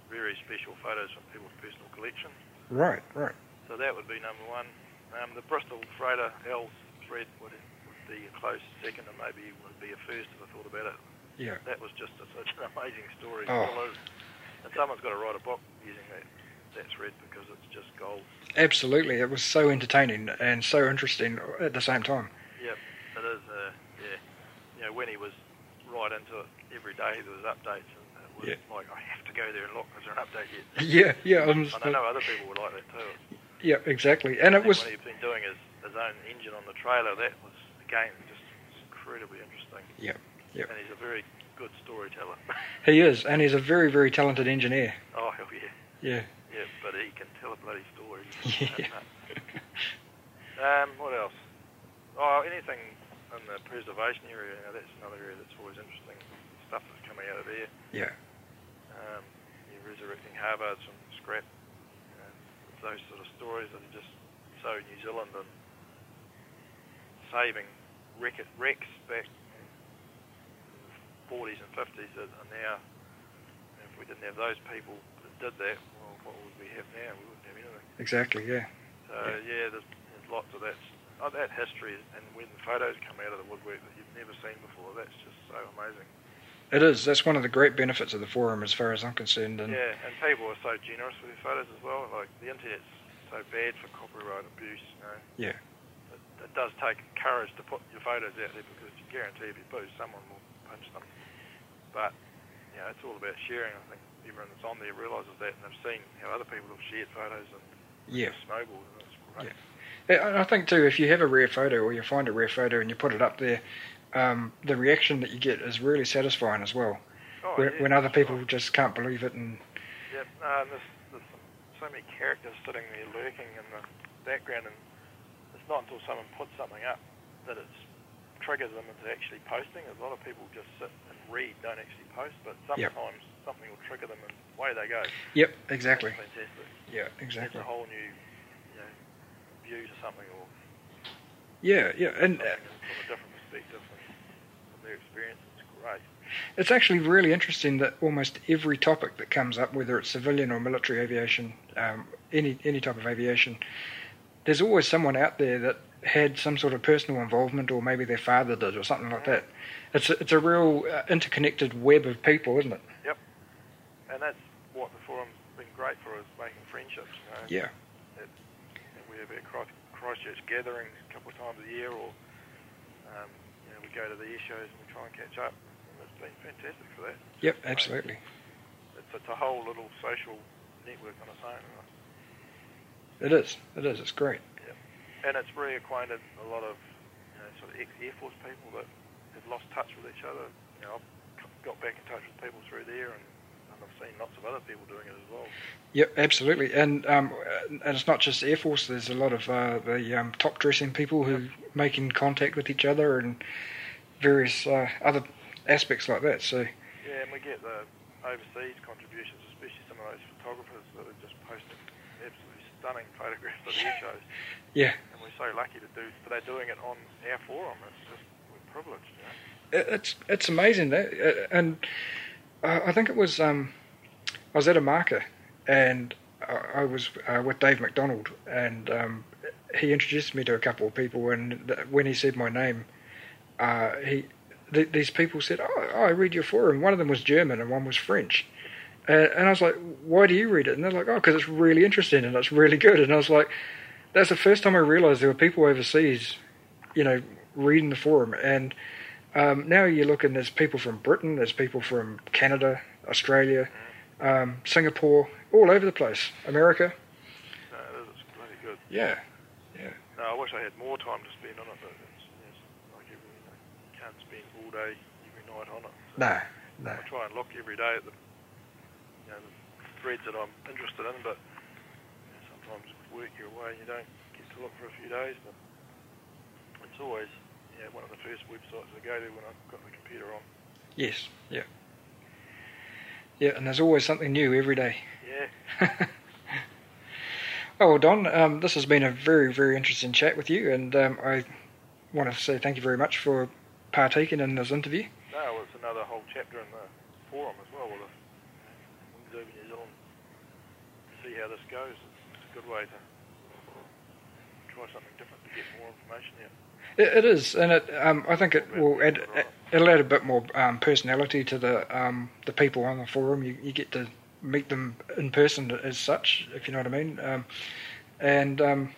very special photos from people's personal collections. right, right, So that would be number one. Um, the Bristol Freighter L's thread would, would be a close second and maybe would be a first if I thought about it. Yeah, That was just a, such an amazing story. Oh. And someone's got to write a book using that, that thread because it's just gold. absolutely. It was so entertaining and so interesting at the same time. Yep, it is. Uh, yeah, you know, when he was right into it every day, there was updates and it was Yeah. like, I have to go there and look. Is there an update yet? Yeah, yeah, um, I know other people would like that too. yeah, exactly. And it was when he'd been doing his, his own engine on the trailer, that was again just incredibly interesting. Yep, yep. And he's a very good storyteller. he is, and he's a very, very talented engineer. oh hell yeah, Yeah, yeah. But he can tell a bloody story. Yeah. um, what else? Oh, anything in the preservation area. You know, that's another area that's always interesting. Stuff that's coming out of there. yeah, Um, you're resurrecting harvards from scrap. Know, those sort of stories that are just so New Zealand and saving wreck wrecks back 40s and 50s that are now, if we didn't have those people that did that, well, what would we have now? We wouldn't have anything. exactly. Yeah, So, yeah, there's, there's lots of that, oh, that history and when the photos come out of the woodwork that you've never seen before, that's just so amazing. it is. That's one of the great benefits of the forum, as far as I'm concerned. And Yeah, and people are so generous with their photos as well. Like the internet's so bad for copyright abuse. You know, yeah, it, it does take courage to put your photos out there because you guarantee if you post, someone will punch them. But you know, it's all about sharing. I think everyone that's on there realises that, and they've seen how other people have shared photos and yeah. snowballed, and it's great. Yeah, and I think too, if you have a rare photo or you find a rare photo and you put it up there, um, the reaction that you get is really satisfying as well. Oh, when, yeah, when other people right. just can't believe it, and Yep, no, there's, there's so many characters sitting there lurking in the background, and it's not until someone puts something up that it triggers them into actually posting. A lot of people just sit and read, don't actually post, but Yep. sometimes something will trigger them, and away they go. yep, exactly. That's fantastic. Yeah, It's exactly. a whole new you know, view to something, or Yeah, yeah, and uh, from a different perspective from their experience. It's great. it's actually really interesting that almost every topic that comes up, whether it's civilian or military aviation, um, any any type of aviation, there's always someone out there that had some sort of personal involvement, or maybe their father did, or something like that. It's a, it's a real uh, interconnected web of people, isn't it? Yep. And that's what the forum's been great for, is making friendships. You know? Yeah, And we have our Christ- Christchurch gatherings a couple of times a year, or um, you know, we go to the air shows and we try and catch up. And it's been fantastic for that. yep, absolutely. It's, it's a whole little social network on its own, It is. It is. It's great. And it's reacquainted a lot of you know, sort of ex-Air Force people that have lost touch with each other. You know, I've got back in touch with people through there, and, and I've seen lots of other people doing it as well. Yep, absolutely. And um, and it's not just Air Force. There's a lot of uh, the um, top dressing people who making contact with each other and various uh, other aspects like that. So Yeah, and we get the overseas contributions, especially some of those photographers that are just posting absolutely stunning photographs of the air shows. yeah, So lucky to do, but they're doing it on our forum. It's just, we're privilege. You know? It's it's amazing that, uh, and uh, I think it was um, I was at Omaka and I, was uh, with Dave McDonald and um, he introduced me to a couple of people and when he said my name, uh, he th- these people said, oh, oh, I read your forum. One of them was German and one was French. And, and I was like, why do you read it? And they're like, oh, because it's really interesting and it's really good. And I was like, that's the first time I realised there were people overseas, you know, reading the forum. And um, now you look and there's people from Britain, there's people from Canada, Australia, um, Singapore, all over the place, America. No, it is. Bloody good. Yeah, yeah, No, I wish I had more time to spend on it, but it's, it's like every, you, know, can't spend all day, every night on it. So no, no, I try and look every day at the, you know, the threads that I'm interested in, but you know, sometimes work you're away and you don't get to look for a few days. But it's always yeah, one of the first websites I go to when I've got the computer on. yes, yeah, yeah, and there's always something new every day. Yeah, oh well, Don, um, this has been a very, very interesting chat with you, and um, I want to say thank you very much for partaking in this interview. no, well, it's another whole chapter in the forum as well. We'll, see how this goes. Good way to try something different to get more information out. It, it is, and it, um, I think it will add it'll add a bit more um, personality to the um, the people on the forum. You, you get to meet them in person as such, if you know what I mean. Um, and um,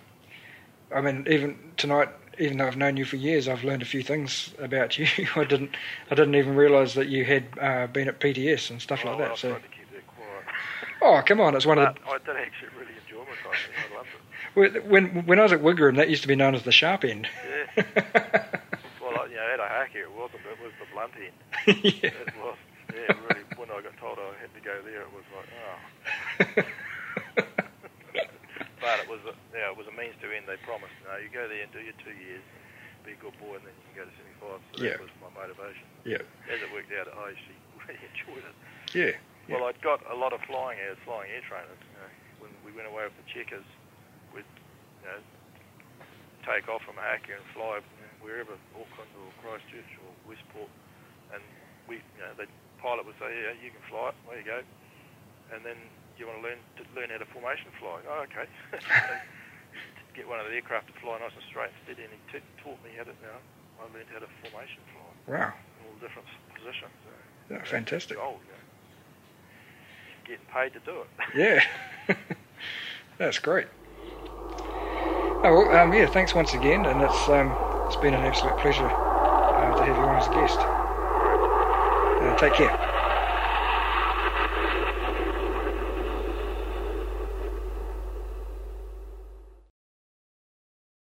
I mean, even tonight, even though I've known you for years, I've learned a few things about you. I didn't I didn't even realise that you had uh, been at PTS and stuff like Well, that. I've So, tried to keep that quiet. oh come on, it's one of But I did actually really enjoy my time there. I loved it. the, when when I was at Wigram, that used to be known as the sharp end. Yeah. Well, you know, at Ohakea it wasn't, it was the blunt end. yeah. It was, yeah, really, when I got told I had to go there, it was like, oh. But it was, a, yeah, it was a means to end. They promised, you know, you go there and do your two years, be a good boy, and then you can go to 75. So Yeah. that was my motivation. yeah, As it worked out, I actually really enjoyed it. yeah, yeah. Well, I'd got a lot of flying air, flying air trainers. You know, when we went away with the checkers, we'd you know, take off from Hacker and fly wherever, Auckland or Christchurch or Westport, and we, you know, the pilot would say, "Yeah, you can fly it. There you go." And then you want to learn to learn how to formation fly. Oh, okay. Get one of the aircraft to fly nice and straight and steady, and he t- taught me how to. You know, I learned how to formation fly, Wow, all the different positions. So, yeah, fantastic. gold, you know. Getting paid to do it. Yeah, that's great. Oh well, um, yeah. Thanks once again, and it's um, it's been an absolute pleasure uh, to have you on as a guest. Uh, take care.